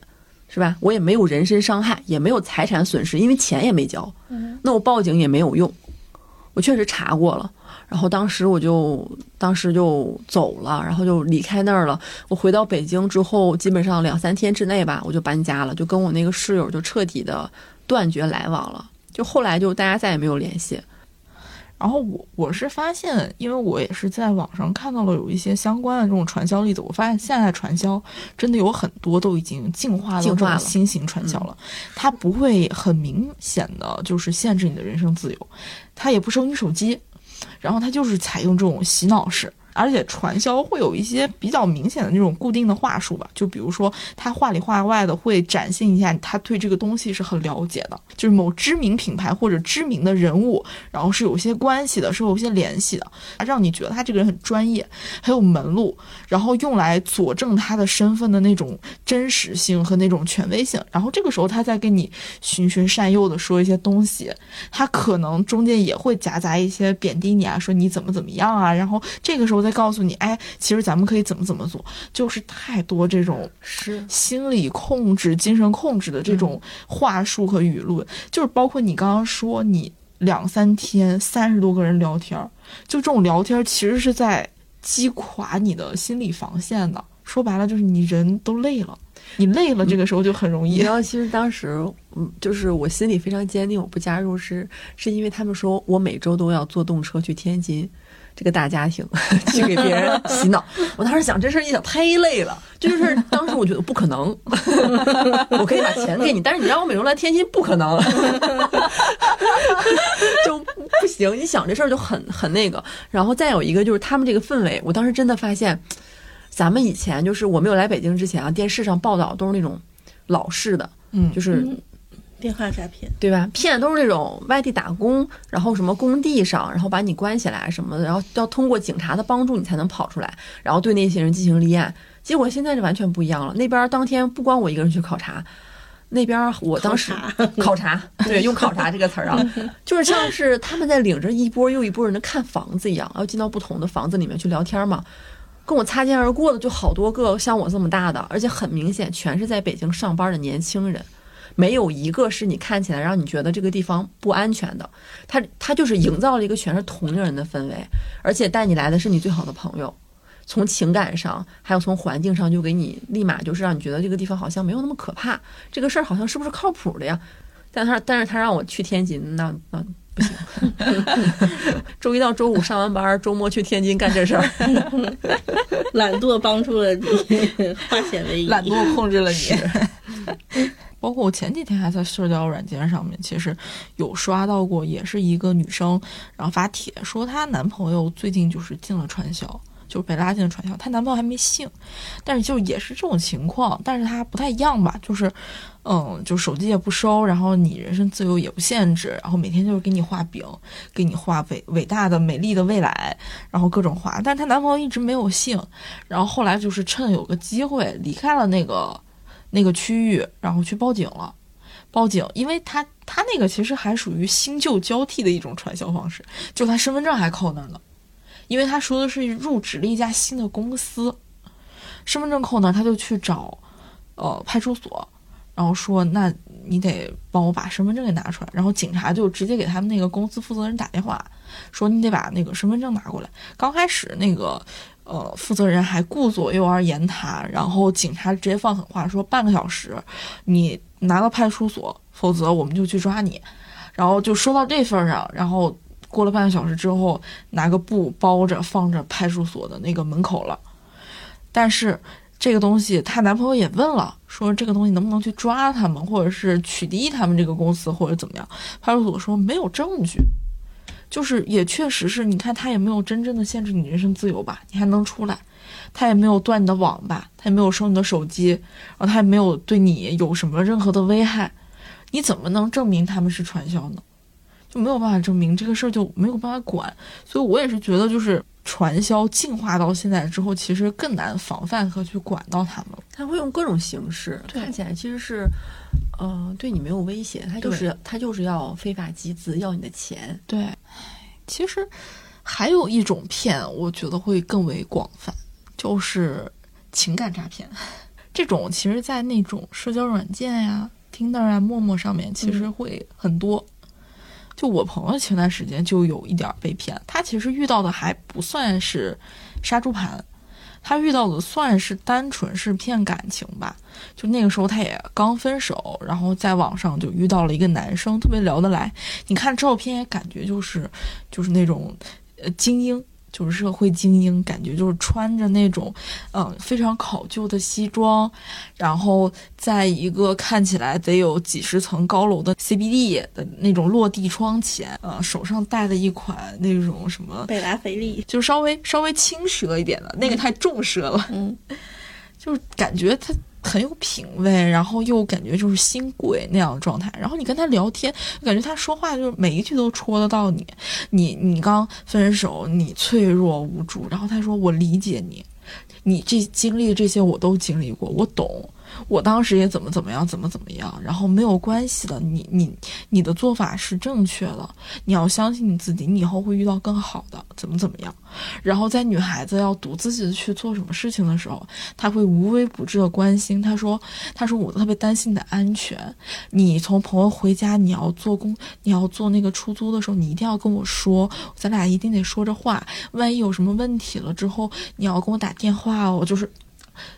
是吧？我也没有人身伤害，也没有财产损失，因为钱也没交。嗯那我报警也没有用，我确实查过了。然后当时我就当时就走了，然后就离开那儿了。我回到北京之后，基本上两三天之内吧，我就搬家了，就跟我那个室友就彻底的断绝来往了。就后来就大家再也没有联系。然后我我是发现，因为我也是在网上看到了有一些相关的这种传销例子，我发现现在传销真的有很多都已经进化到这种新型传销了，它不会很明显的就是限制你的人身自由，它也不收你手机，然后它就是采用这种洗脑式。而且传销会有一些比较明显的那种固定的话术吧，就比如说他话里话外的会展现一下他对这个东西是很了解的，就是某知名品牌或者知名的人物，然后是有些关系的，是有些联系的，让你觉得他这个人很专业，很有门路，然后用来佐证他的身份的那种真实性和那种权威性。然后这个时候他再跟你循循善诱的说一些东西，他可能中间也会夹杂一些贬低你啊，说你怎么怎么样啊，然后这个时候再告诉你，哎，其实咱们可以怎么怎么做，就是太多这种是心理控制、精神控制的这种话术和舆论，就是包括你刚刚说你两三天三十多个人聊天儿，就这种聊天儿其实是在击垮你的心理防线的。说白了就是你人都累了，你累了，这个时候就很容易你知。道，其实当时，嗯，就是我心里非常坚定，我不加入是是因为他们说我每周都要坐动车去天津，这个大家庭 [LAUGHS] 去给别人洗脑。我当时想这事儿一想太累了，这就是当时我觉得不可能，[LAUGHS] 我可以把钱给你，但是你让我每周来天津不可能，[LAUGHS] 就不行。你想这事儿就很很那个，然后再有一个就是他们这个氛围，我当时真的发现。咱们以前就是我没有来北京之前啊，电视上报道都是那种老式的，嗯，就是嗯电话诈骗，对吧？骗都是那种外地打工，然后什么工地上，然后把你关起来什么的，然后要通过警察的帮助你才能跑出来，然后对那些人进行立案。结果现在是完全不一样了，那边当天不光我一个人去考察，那边我当时考察，[LAUGHS] 对，用考察这个词儿啊，[LAUGHS] 就是像是他们在领着一波又一波人的看房子一样，要进到不同的房子里面去聊天嘛。跟我擦肩而过的就好多个像我这么大的，而且很明显全是在北京上班的年轻人，没有一个是你看起来让你觉得这个地方不安全的。他他就是营造了一个全是同龄人的氛围，而且带你来的是你最好的朋友，从情感上还有从环境上就给你立马就是让你觉得这个地方好像没有那么可怕，这个事儿好像是不是靠谱的呀？但他但是他让我去天津，那那不行。[LAUGHS] 周一到周五上完班，周末去天津干这事儿。[LAUGHS] 懒惰帮助了你 [LAUGHS] 化险为夷。懒惰控制了你。包括我前几天还在社交软件上面，其实有刷到过，也是一个女生，然后发帖说她男朋友最近就是进了传销，就被拉进了传销，她男朋友还没信，但是就也是这种情况，但是她不太一样吧，就是，嗯，就手机也不收，然后你人身自由也不限制，然后每天就是给你画饼，给你画伟伟大的美丽的未来，然后各种画，但她男朋友一直没有信，然后后来就是趁有个机会离开了那个那个区域，然后去报警了。报警，因为他他那个其实还属于新旧交替的一种传销方式，就他身份证还扣那儿呢，因为他说的是入职了一家新的公司，身份证扣那儿，他就去找呃派出所，然后说那你得帮我把身份证给拿出来，然后警察就直接给他们那个公司负责人打电话，说你得把那个身份证拿过来。刚开始那个呃负责人还顾左右而言他，然后警察直接放狠话说半个小时你拿到派出所，否则我们就去抓你。然后就说到这份儿上，然后过了半个小时之后，拿个布包着放着派出所的那个门口了。但是这个东西，她男朋友也问了，说这个东西能不能去抓他们，或者是取缔他们这个公司，或者怎么样？派出所说没有证据，就是也确实是，你看他也没有真正的限制你人身自由吧，你还能出来，他也没有断你的网吧，他也没有收你的手机，然后他也没有对你有什么任何的危害，你怎么能证明他们是传销呢？就没有办法证明这个事儿就没有办法管，所以我也是觉得就是。传销进化到现在之后，其实更难防范和去管到他们。他会用各种形式，看起来其实是，呃，对你没有威胁，他就是他就是要非法集资，要你的钱。对，其实还有一种骗，我觉得会更为广泛，就是情感诈骗。这种其实，在那种社交软件呀、Tinder 啊、陌陌上面，其实会很多。就我朋友前段时间就有一点被骗，他其实遇到的还不算是杀猪盘，他遇到的算是单纯是骗感情吧。就那个时候他也刚分手，然后在网上就遇到了一个男生，特别聊得来，你看照片也感觉就是就是那种呃精英。就是社会精英，感觉就是穿着那种，嗯，非常考究的西装，然后在一个看起来得有几十层高楼的 CBD 的那种落地窗前，呃，手上戴的一款那种什么贝拉菲利，就稍微稍微轻奢一点的，那个太重奢了，嗯，[LAUGHS] 就是感觉他。很有品味，然后又感觉就是新贵那样的状态。然后你跟他聊天，感觉他说话就是每一句都戳得到你。你你刚分手，你脆弱无助，然后他说我理解你，你这经历这些我都经历过，我懂。我当时也怎么怎么样，怎么怎么样，然后没有关系的，你你你的做法是正确的，你要相信你自己，你以后会遇到更好的，怎么怎么样。然后在女孩子要独自己去做什么事情的时候，他会无微不至的关心。他说：“他说我特别担心你的安全，你从朋友回家，你要做工，你要做那个出租的时候，你一定要跟我说，咱俩一定得说着话。万一有什么问题了之后，你要跟我打电话哦，就是。”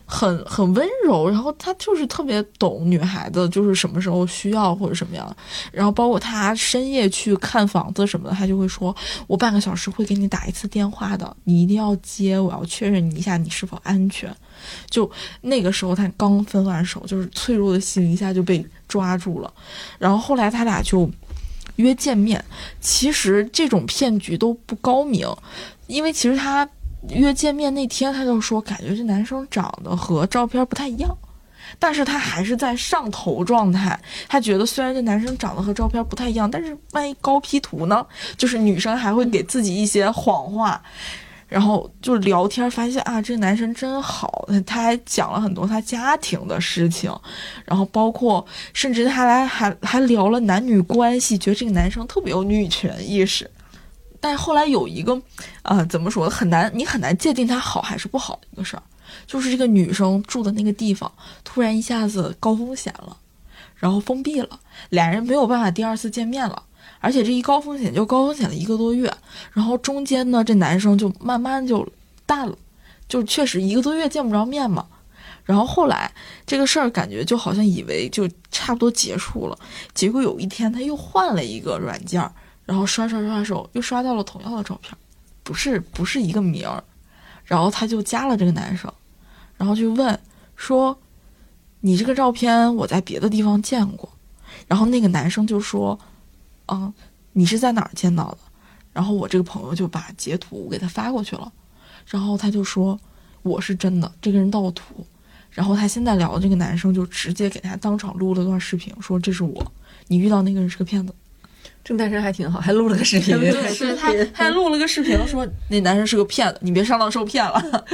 很很温柔，然后他就是特别懂女孩子，就是什么时候需要或者什么样。然后包括他深夜去看房子什么的，他就会说：“我半个小时会给你打一次电话的，你一定要接，我要确认你一下你是否安全。”就那个时候他刚分完手，就是脆弱的心一下就被抓住了。然后后来他俩就约见面。其实这种骗局都不高明，因为其实他。约见面那天，他就说感觉这男生长得和照片不太一样，但是他还是在上头状态。他觉得虽然这男生长得和照片不太一样，但是万一高 P 图呢？就是女生还会给自己一些谎话，然后就聊天发现啊，这个男生真好。他还讲了很多他家庭的事情，然后包括甚至他来还还聊了男女关系，觉得这个男生特别有女权意识。但是后来有一个，呃，怎么说很难，你很难界定它好还是不好的一个事儿，就是这个女生住的那个地方突然一下子高风险了，然后封闭了，俩人没有办法第二次见面了，而且这一高风险就高风险了一个多月，然后中间呢，这男生就慢慢就淡了，就确实一个多月见不着面嘛，然后后来这个事儿感觉就好像以为就差不多结束了，结果有一天他又换了一个软件儿。然后刷刷刷手，又刷到了同样的照片，不是不是一个名儿，然后他就加了这个男生，然后就问说：“你这个照片我在别的地方见过。”然后那个男生就说：“啊，你是在哪儿见到的？”然后我这个朋友就把截图给他发过去了，然后他就说：“我是真的，这个人盗图。”然后他现在聊的这个男生就直接给他当场录了段视频，说：“这是我，你遇到那个人是个骗子。”这个男生还挺好，[LAUGHS] 还录了个视频。对，是他还录了个视频，[LAUGHS] 说那男生是个骗子，你别上当受骗了。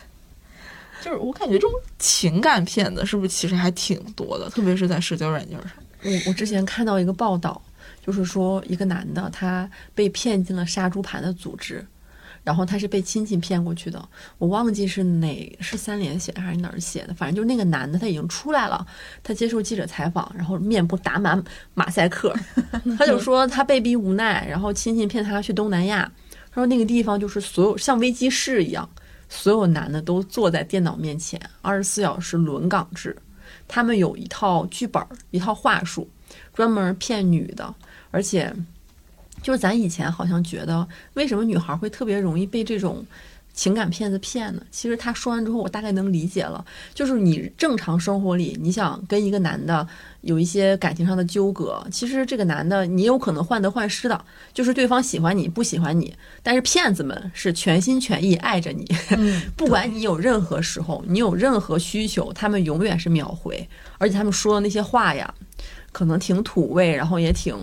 [LAUGHS] 就是我感觉这种情感骗子是不是其实还挺多的，特别是在社交软件上。我我之前看到一个报道，就是说一个男的他被骗进了杀猪盘的组织。然后他是被亲戚骗过去的，我忘记是哪是三联写的还是哪儿写的，反正就是那个男的他已经出来了，他接受记者采访，然后面部打满马赛克，[LAUGHS] 他就说他被逼无奈，然后亲戚骗他去东南亚，他说那个地方就是所有像危机室一样，所有男的都坐在电脑面前，二十四小时轮岗制，他们有一套剧本一套话术，专门骗女的，而且。就是咱以前好像觉得，为什么女孩会特别容易被这种情感骗子骗呢。其实他说完之后，我大概能理解了，就是你正常生活里，你想跟一个男的有一些感情上的纠葛，其实这个男的你有可能患得患失的，就是对方喜欢你不喜欢你，但是骗子们是全心全意爱着你，嗯 [LAUGHS] 不管你有任何时候，你有任何需求，他们永远是秒回，而且他们说的那些话呀。可能挺土味，然后也挺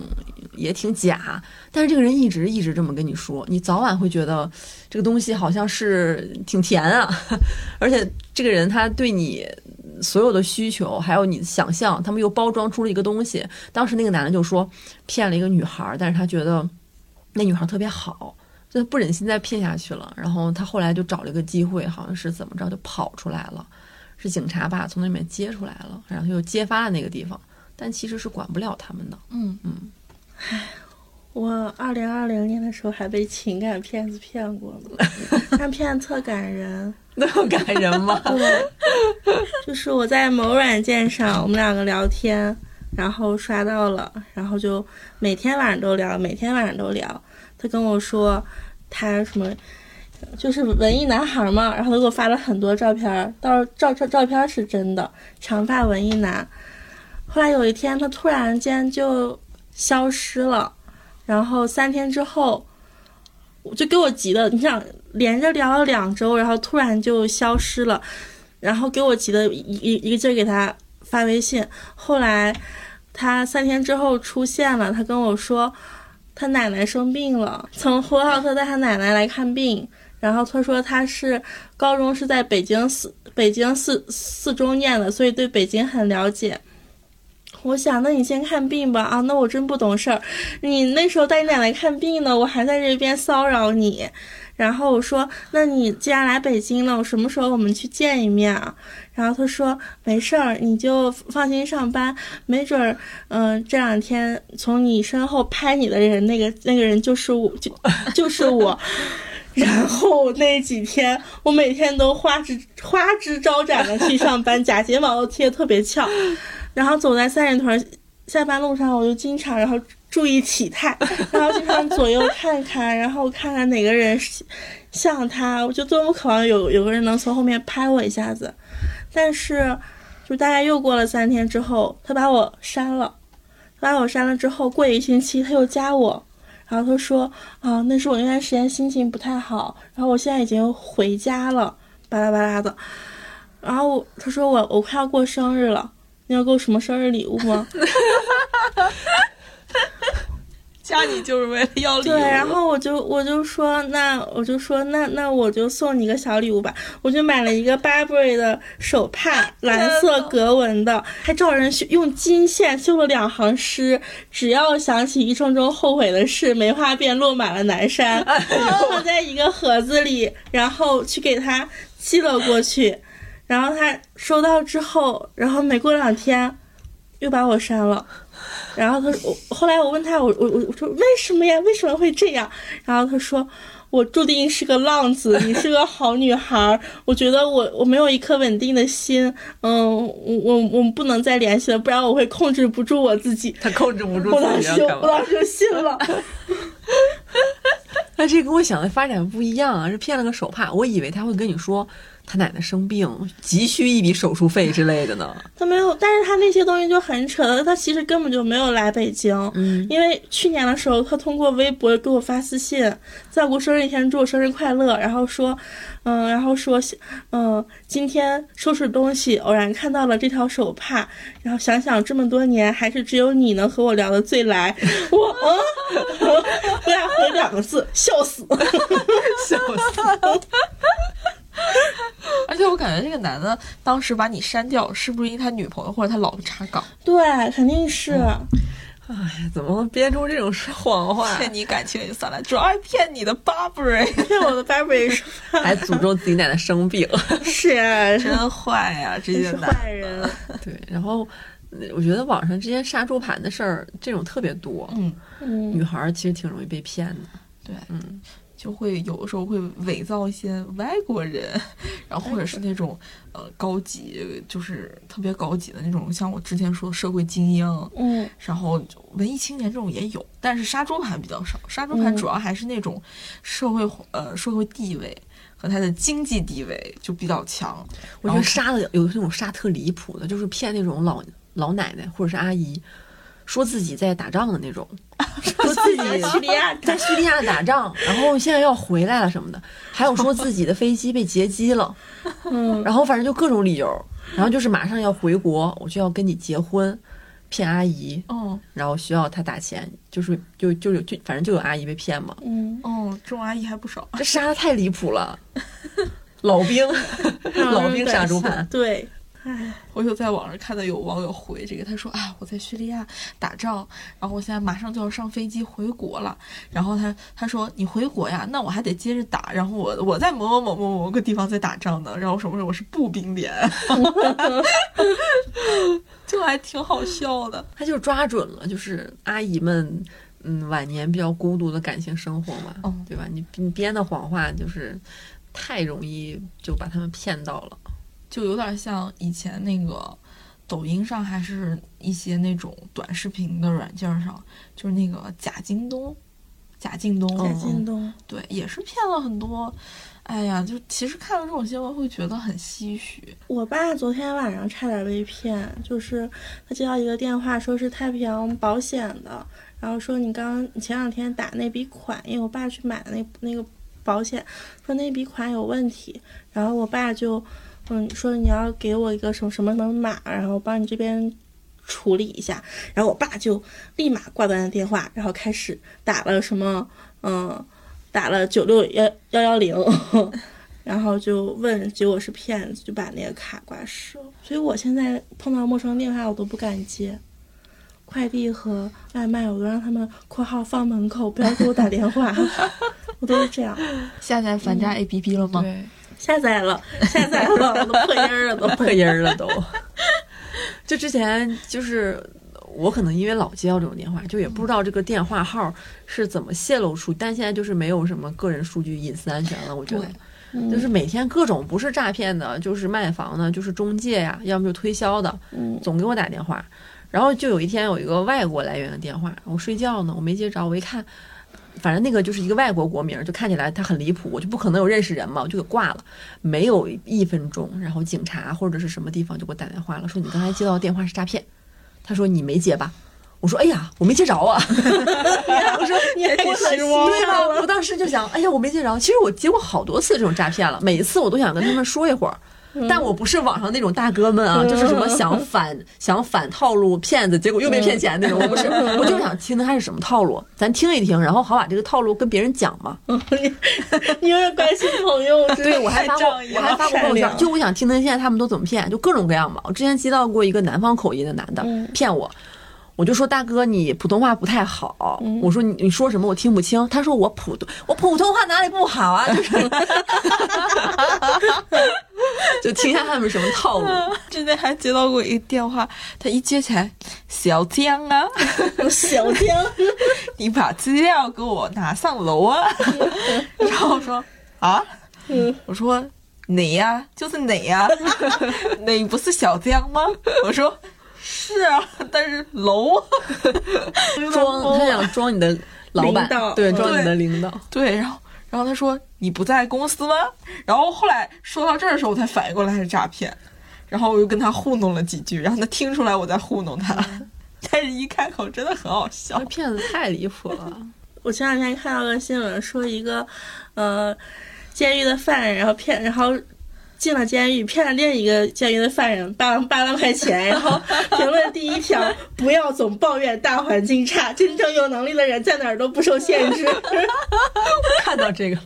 也挺假，但是这个人一直一直这么跟你说，你早晚会觉得这个东西好像是挺甜啊，而且这个人他对你所有的需求还有你的想象，他们又包装出了一个东西。当时那个男的就说骗了一个女孩，但是他觉得那女孩特别好，就不忍心再骗下去了。然后他后来就找了一个机会，好像是怎么着就跑出来了，是警察把他从那里面接出来了，然后又揭发了那个地方。但其实是管不了他们的。嗯嗯，唉我二零二零年的时候还被情感骗子骗过呢，[LAUGHS] 那骗子特感人。那么感人吗？[LAUGHS] 对，就是我在某软件上，我们两个聊天，然后刷到了，然后就每天晚上都聊，每天晚上都聊。他跟我说他什么，就是文艺男孩嘛，然后他给我发了很多照片，到照照照片是真的，长发文艺男。后来有一天，他突然间就消失了，然后三天之后，我就给我急的，你想连着聊了两周，然后突然就消失了，然后给我急的一一一个劲儿给他发微信。后来他三天之后出现了，他跟我说他奶奶生病了，从呼和浩特带他奶奶来看病。然后他说他是高中是在北京四北京四四中念的，所以对北京很了解。我想，那你先看病吧。啊，那我真不懂事儿。你那时候带你奶奶看病呢，我还在这边骚扰你。然后我说，那你既然来北京了，我什么时候我们去见一面啊？然后他说没事儿，你就放心上班，没准儿，嗯、这两天从你身后拍你的人，那个那个人就是我，就就是我。然后那几天，我每天都花枝花枝招展的去上班，假睫毛都贴的特别翘。然后走在三里屯下班路上，我就经常然后注意体态，然后经常左右看看，然后看看哪个人像他，我就多么渴望有有个人能从后面拍我一下子。但是，就大概又过了三天之后，他把我删了，他把我删了之后，过一星期他又加我。然后他说啊，那是我那段时间心情不太好，然后我现在已经回家了，巴拉巴拉的。然后他说我我快要过生日了，你要给我什么生日礼物吗？[LAUGHS] 加你就是为了要礼物。对，然后我就我就说那我就说那那我就送你个小礼物吧，我就买了一个 Burberry 的手帕，蓝色格纹的，还找人修用金线绣了两行诗，只要想起一生中后悔的事，梅花便落满了南山，[LAUGHS] 放在一个盒子里，然后去给他寄了过去，然后他收到之后，然后没过两天又把我删了。然后他说，我后来我问他，我我我我说为什么呀？为什么会这样？然后他说，我注定是个浪子，你是个好女孩，我觉得我我没有一颗稳定的心，嗯，我我我们不能再联系了，不然我会控制不住我自己。他控制不住我当自己时我？当时就信了，[LAUGHS] 那这跟我想的发展不一样啊！是骗了个手帕，我以为他会跟你说他奶奶生病，急需一笔手术费之类的呢。[LAUGHS] 他没有，但是他那些东西就很扯的，他其实根本就没有来北京，嗯，因为去年的时候，他通过微博给我发私信，在我过生日那天祝我生日快乐，然后说，嗯，然后说，嗯，今天收拾东西偶然看到了这条手帕，然后想想这么多年，还是只有你能和我聊得最来，我，嗯，[LAUGHS] 我俩回两个字，笑死。[LAUGHS] 笑死！[LAUGHS] 而且我感觉这个男的当时把你删掉，是不是因为他女朋友或者他老婆查岗，对，肯定是。哎呀，怎么编出这种谎话？骗你感情也就算了，主要还骗你的 Burberry，[LAUGHS] 骗我的 Burberry 还诅咒自己奶奶生病。是啊，真坏呀、这些男坏人。对，然后呃我觉得网上这些杀猪盘的事儿，这种特别多。嗯，嗯女孩儿其实挺容易被骗的。对，嗯，就会有的时候会伪造一些外国人，然后或者是那种呃高级，就是特别高级的那种，像我之前说的社会精英，嗯然后文艺青年这种也有，但是杀猪盘比较少。杀猪盘嗯主要还是那种社会呃社会地位和他的经济地位就比较强。我觉得杀的有那种杀特离谱的，就是骗那种老老奶奶或者是阿姨，说自己在打仗的那种，[LAUGHS] 说自己叙利亚在叙利亚打仗，然后现在要回来了什么的，还有说自己的飞机被劫机了，[LAUGHS] 嗯，然后反正就各种理由，然后就是马上要回国，我就要跟你结婚，骗阿姨，嗯然后需要他打钱，就是就就有就反正就有阿姨被骗嘛，嗯，哦，这种阿姨还不少。这杀的太离谱了，老兵 [LAUGHS] 老兵杀猪盘，对，唉，[LAUGHS] 我就在网上看到有网友回这个，他说：“啊，我在叙利亚打仗，然后我现在马上就要上飞机回国了。然后他他说你回国呀，那我还得接着打。然后我我在某某某某某个地方在打仗呢。然后什么时候我是步兵连，[LAUGHS] [LAUGHS] 就还挺好笑的。他就抓准了，就是阿姨们，嗯，晚年比较孤独的感情生活嘛，嗯对吧？你你编的谎话就是太容易就把他们骗到了。就有点像以前那个抖音上，还是一些那种短视频的软件上，就是那个假京东，假京东，假京东，对，也是骗了很多。哎呀，就其实看到这种新闻会觉得很唏嘘。我爸昨天晚上差点被骗，就是他接到一个电话，说是太平洋保险的，然后说你刚你前两天打那笔款，因为我爸去买的那那个保险，说那笔款有问题，然后我爸就嗯说你要给我一个什么什么什么码，然后帮你这边处理一下，然后我爸就立马挂断了电话，然后开始打了什么嗯打了九六幺幺幺零。[LAUGHS] 然后就问，结果是骗子，就把那个卡挂失了。所以我现在碰到陌生电话，我都不敢接。快递和外卖，我都让他们括号放门口，不要给我打电话。[LAUGHS] 我都是这样。下载反诈 APP 了吗？对，下载了，下载了，[LAUGHS] 都破音儿了，都破音儿了都。就之前就是我可能因为老接到这种电话，就也不知道这个电话号是怎么泄露出，但现在就是没有什么个人数据隐私安全了，我觉得。就是每天各种不是诈骗的，就是卖房的，就是中介呀，要么就推销的，嗯总给我打电话。然后就有一天有一个外国来源的电话，我睡觉呢，我没接着，我一看，反正那个就是一个外国国名，就看起来他很离谱，我就不可能有认识人嘛，我就给挂了。没有一分钟，然后警察或者是什么地方就给我打电话了，说你刚才接到电话是诈骗。他说你没接吧？[LAUGHS] 我说哎呀，我没接着啊。我说你还失望对吧？我当时就想，哎呀，我没接着。其实我接过好多次这种诈骗了，每一次我都想跟他们说一会儿。但我不是网上那种大哥们啊，就是什么想反 [LAUGHS] 想反套路骗子，结果又被骗钱那种。我不是，我就想听听他是什么套路，[LAUGHS] 咱听一听，然后好把这个套路跟别人讲嘛。[LAUGHS] 你你有点关心朋友，对，我还发过，我还发过朋友圈，就我想听听现在他们都怎么骗，就各种各样嘛。我之前接到过一个南方口音的男的嗯骗我，我就说大哥你普通话不太好，嗯我说你你说什么我听不清，他说我普通我普通话哪里不好啊，就是 [LAUGHS] 就听一下他们什么套路。之前还接到过一个电话，他一接起来，小江啊，[LAUGHS] 小江，你把资料给我拿上楼啊。[LAUGHS] 然后我说啊，嗯我说你呀？就是你呀？你不是小江吗？我说是啊，[LAUGHS] 但是楼。[LAUGHS] 装他想装你的老板，对，嗯装你的领导。对，然后然后他说你不在公司吗？然后后来说到这儿的时候，我才反应过来是诈骗，然后我又跟他糊弄了几句，然后他听出来我在糊弄他，[LAUGHS] 但是一开口真的很好笑。骗子太离谱了，我前两天看到个新闻，说一个呃监狱的犯人，然后骗，然后进了监狱，骗了另一个监狱的犯人八万八万块钱，然后 [LAUGHS] 评论第一条：不要总抱怨大环境差，真正有能力的人在哪儿都不受限制。[LAUGHS] 看到这个，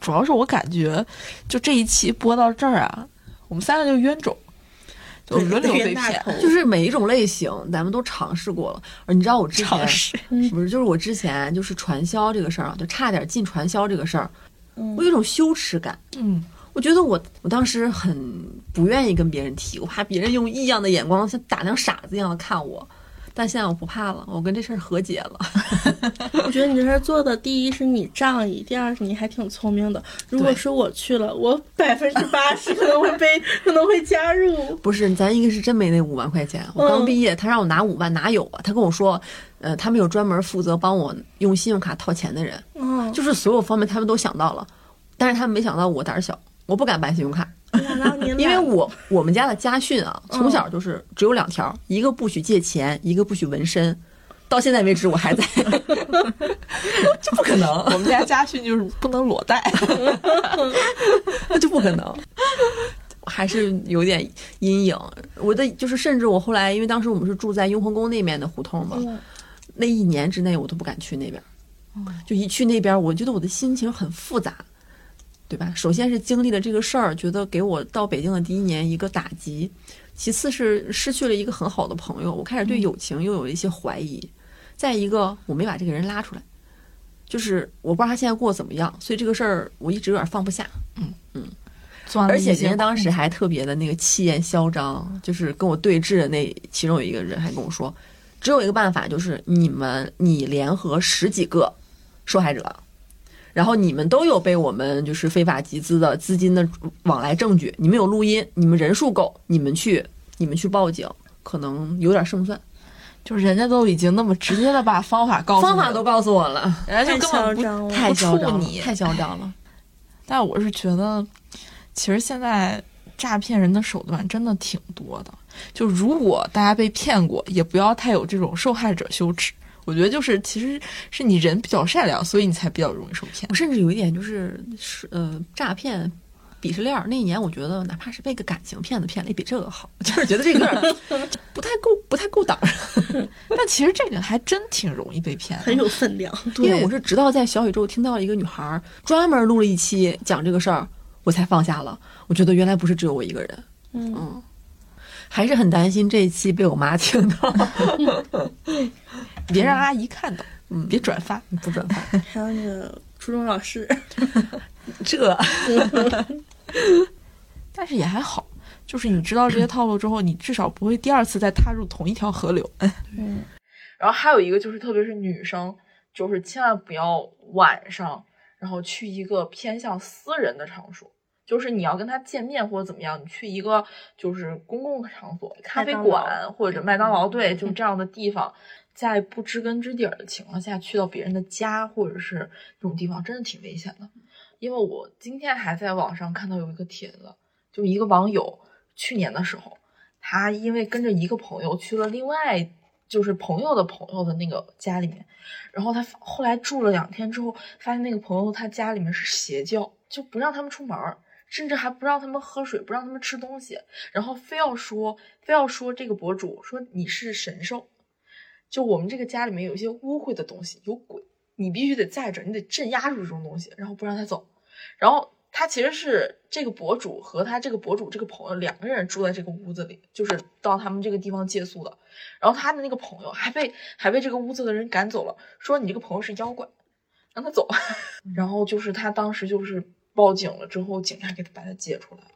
主要是我感觉，就这一期播到这儿啊，我们三个就冤种，就轮流被骗。就是每一种类型咱们都尝试过了。而你知道我之前尝试不是，就是我之前就是传销这个事儿啊，就差点进传销这个事儿，嗯我有一种羞耻感。嗯，我觉得我我当时很不愿意跟别人提，我怕别人用异样的眼光像打量傻子一样的看我。但现在我不怕了，我跟这事儿和解了。[LAUGHS] 我觉得你这事儿做的，第一是你仗义，第二是你还挺聪明的。如果对是我去了，我百分之八十可能会被可能会加入。不是，咱一个是真没那五万块钱，我刚嗯毕业，他让我拿五万，哪有啊？他跟我说，呃，他们有专门负责帮我用信用卡套钱的人，嗯，就是所有方面他们都想到了，但是他们没想到我胆儿小，我不敢办信用卡，因为我我们家的家训啊，从小就是只有两条，一个不许借钱，一个不许纹身。到现在为止，我还在，[LAUGHS] 这不可能，我们家家训就是不能裸贷。那 [LAUGHS] 就不可能，还是有点阴影。我的就是，甚至我后来，因为当时我们是住在雍和宫那面的胡同嘛，那一年之内我都不敢去那边。就一去那边，我觉得我的心情很复杂，对吧？首先是经历了这个事儿，觉得给我到北京的第一年一个打击；其次是失去了一个很好的朋友，我开始对友情又有一些怀疑；再一个，我没把这个人拉出来，就是我不知道他现在过得怎么样，所以这个事儿我一直有点放不下。嗯嗯而且一些人家当时还特别的那个气焰嚣张，就是跟我对峙的那其中有一个人还跟我说，只有一个办法，就是你们你联合十几个受害者，然后你们都有被我们就是非法集资的资金的往来证据，你们有录音，你们人数够，你们去你们去报警，可能有点胜算。就是人家都已经那么直接的把方法告诉方法都告诉我了，人家就根本不太嚣张了太嚣张了，不怵你太嚣张了。但我是觉得，其实现在诈骗人的手段真的挺多的。就如果大家被骗过，也不要太有这种受害者羞耻。我觉得就是，其实是你人比较善良，所以你才比较容易受骗我。甚至有一点就是是呃诈骗鄙视链儿那一年，我觉得哪怕是被个感情骗子骗了，也比这个好，[LAUGHS] 就是觉得这个不太够不太够胆儿。[LAUGHS] 但其实这个还真挺容易被骗。很有分量。因为我是直到在小宇宙听到一个女孩儿专门录了一期讲这个事儿，我才放下了。我觉得原来不是只有我一个人，嗯还是很担心这一期被我妈听到，[LAUGHS] 别让阿姨看到，嗯别转发。不转发。还有那个初中老师，[LAUGHS] 这 [LAUGHS] 但是也还好，就是你知道这些套路之后，你至少不会第二次再踏入同一条河流。嗯，然后还有一个就是，特别是女生，就是千万不要晚上，然后去一个偏向私人的场所。就是你要跟他见面或者怎么样，你去一个就是公共场所，咖啡馆或者麦当劳，对，就是这样的地方，在不知根知底儿的情况下去到别人的家或者是这种地方，真的挺危险的。因为我今天还在网上看到有一个帖子，就一个网友去年的时候，他因为跟着一个朋友去了另外就是朋友的朋友的那个家里面，然后他后来住了两天之后，发现那个朋友他家里面是邪教，就不让他们出门，甚至还不让他们喝水，不让他们吃东西，然后非要说非要说这个博主说你是神兽，就我们这个家里面有一些污秽的东西，有鬼，你必须得在这，你得镇压住这种东西，然后不让他走。然后他其实是这个博主和他这个博主这个朋友两个人住在这个屋子里，就是到他们这个地方借宿的。然后他的那个朋友还被还被这个屋子的人赶走了，说你这个朋友是妖怪，让他走。[LAUGHS] 然后就是他当时就是报警了之后，警察给他把他接出来了。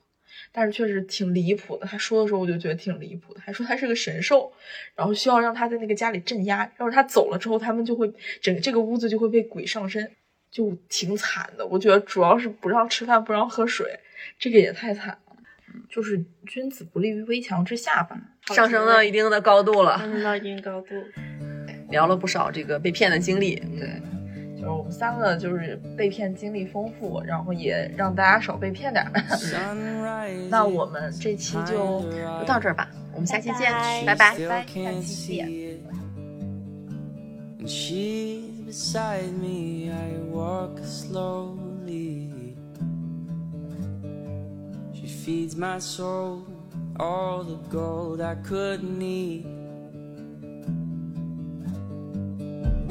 但是确实挺离谱的，他说的时候我就觉得挺离谱的，还说他是个神兽，然后需要让他在那个家里镇压，要是他走了之后，他们就会整个这个屋子就会被鬼上身，就挺惨的。我觉得主要是不让吃饭，不让喝水，这个也太惨了。就是君子不立于危墙之下吧。上升到一定的高度了，上升到一定高度。[LAUGHS] 聊了不少这个被骗的经历。对，就是我们三个就是被骗经历丰富，然后也让大家少被骗点儿。那我们这期就就到这儿吧，我们下期见，拜拜，拜拜，下期见。And she's beside me, I walk slowly. She feeds my soul all the gold I could need.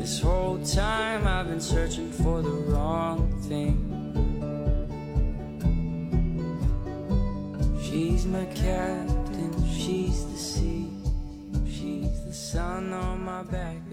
This whole time I've been searching for the wrong thing. She's my captain, she's the sea, she's the sun on my back.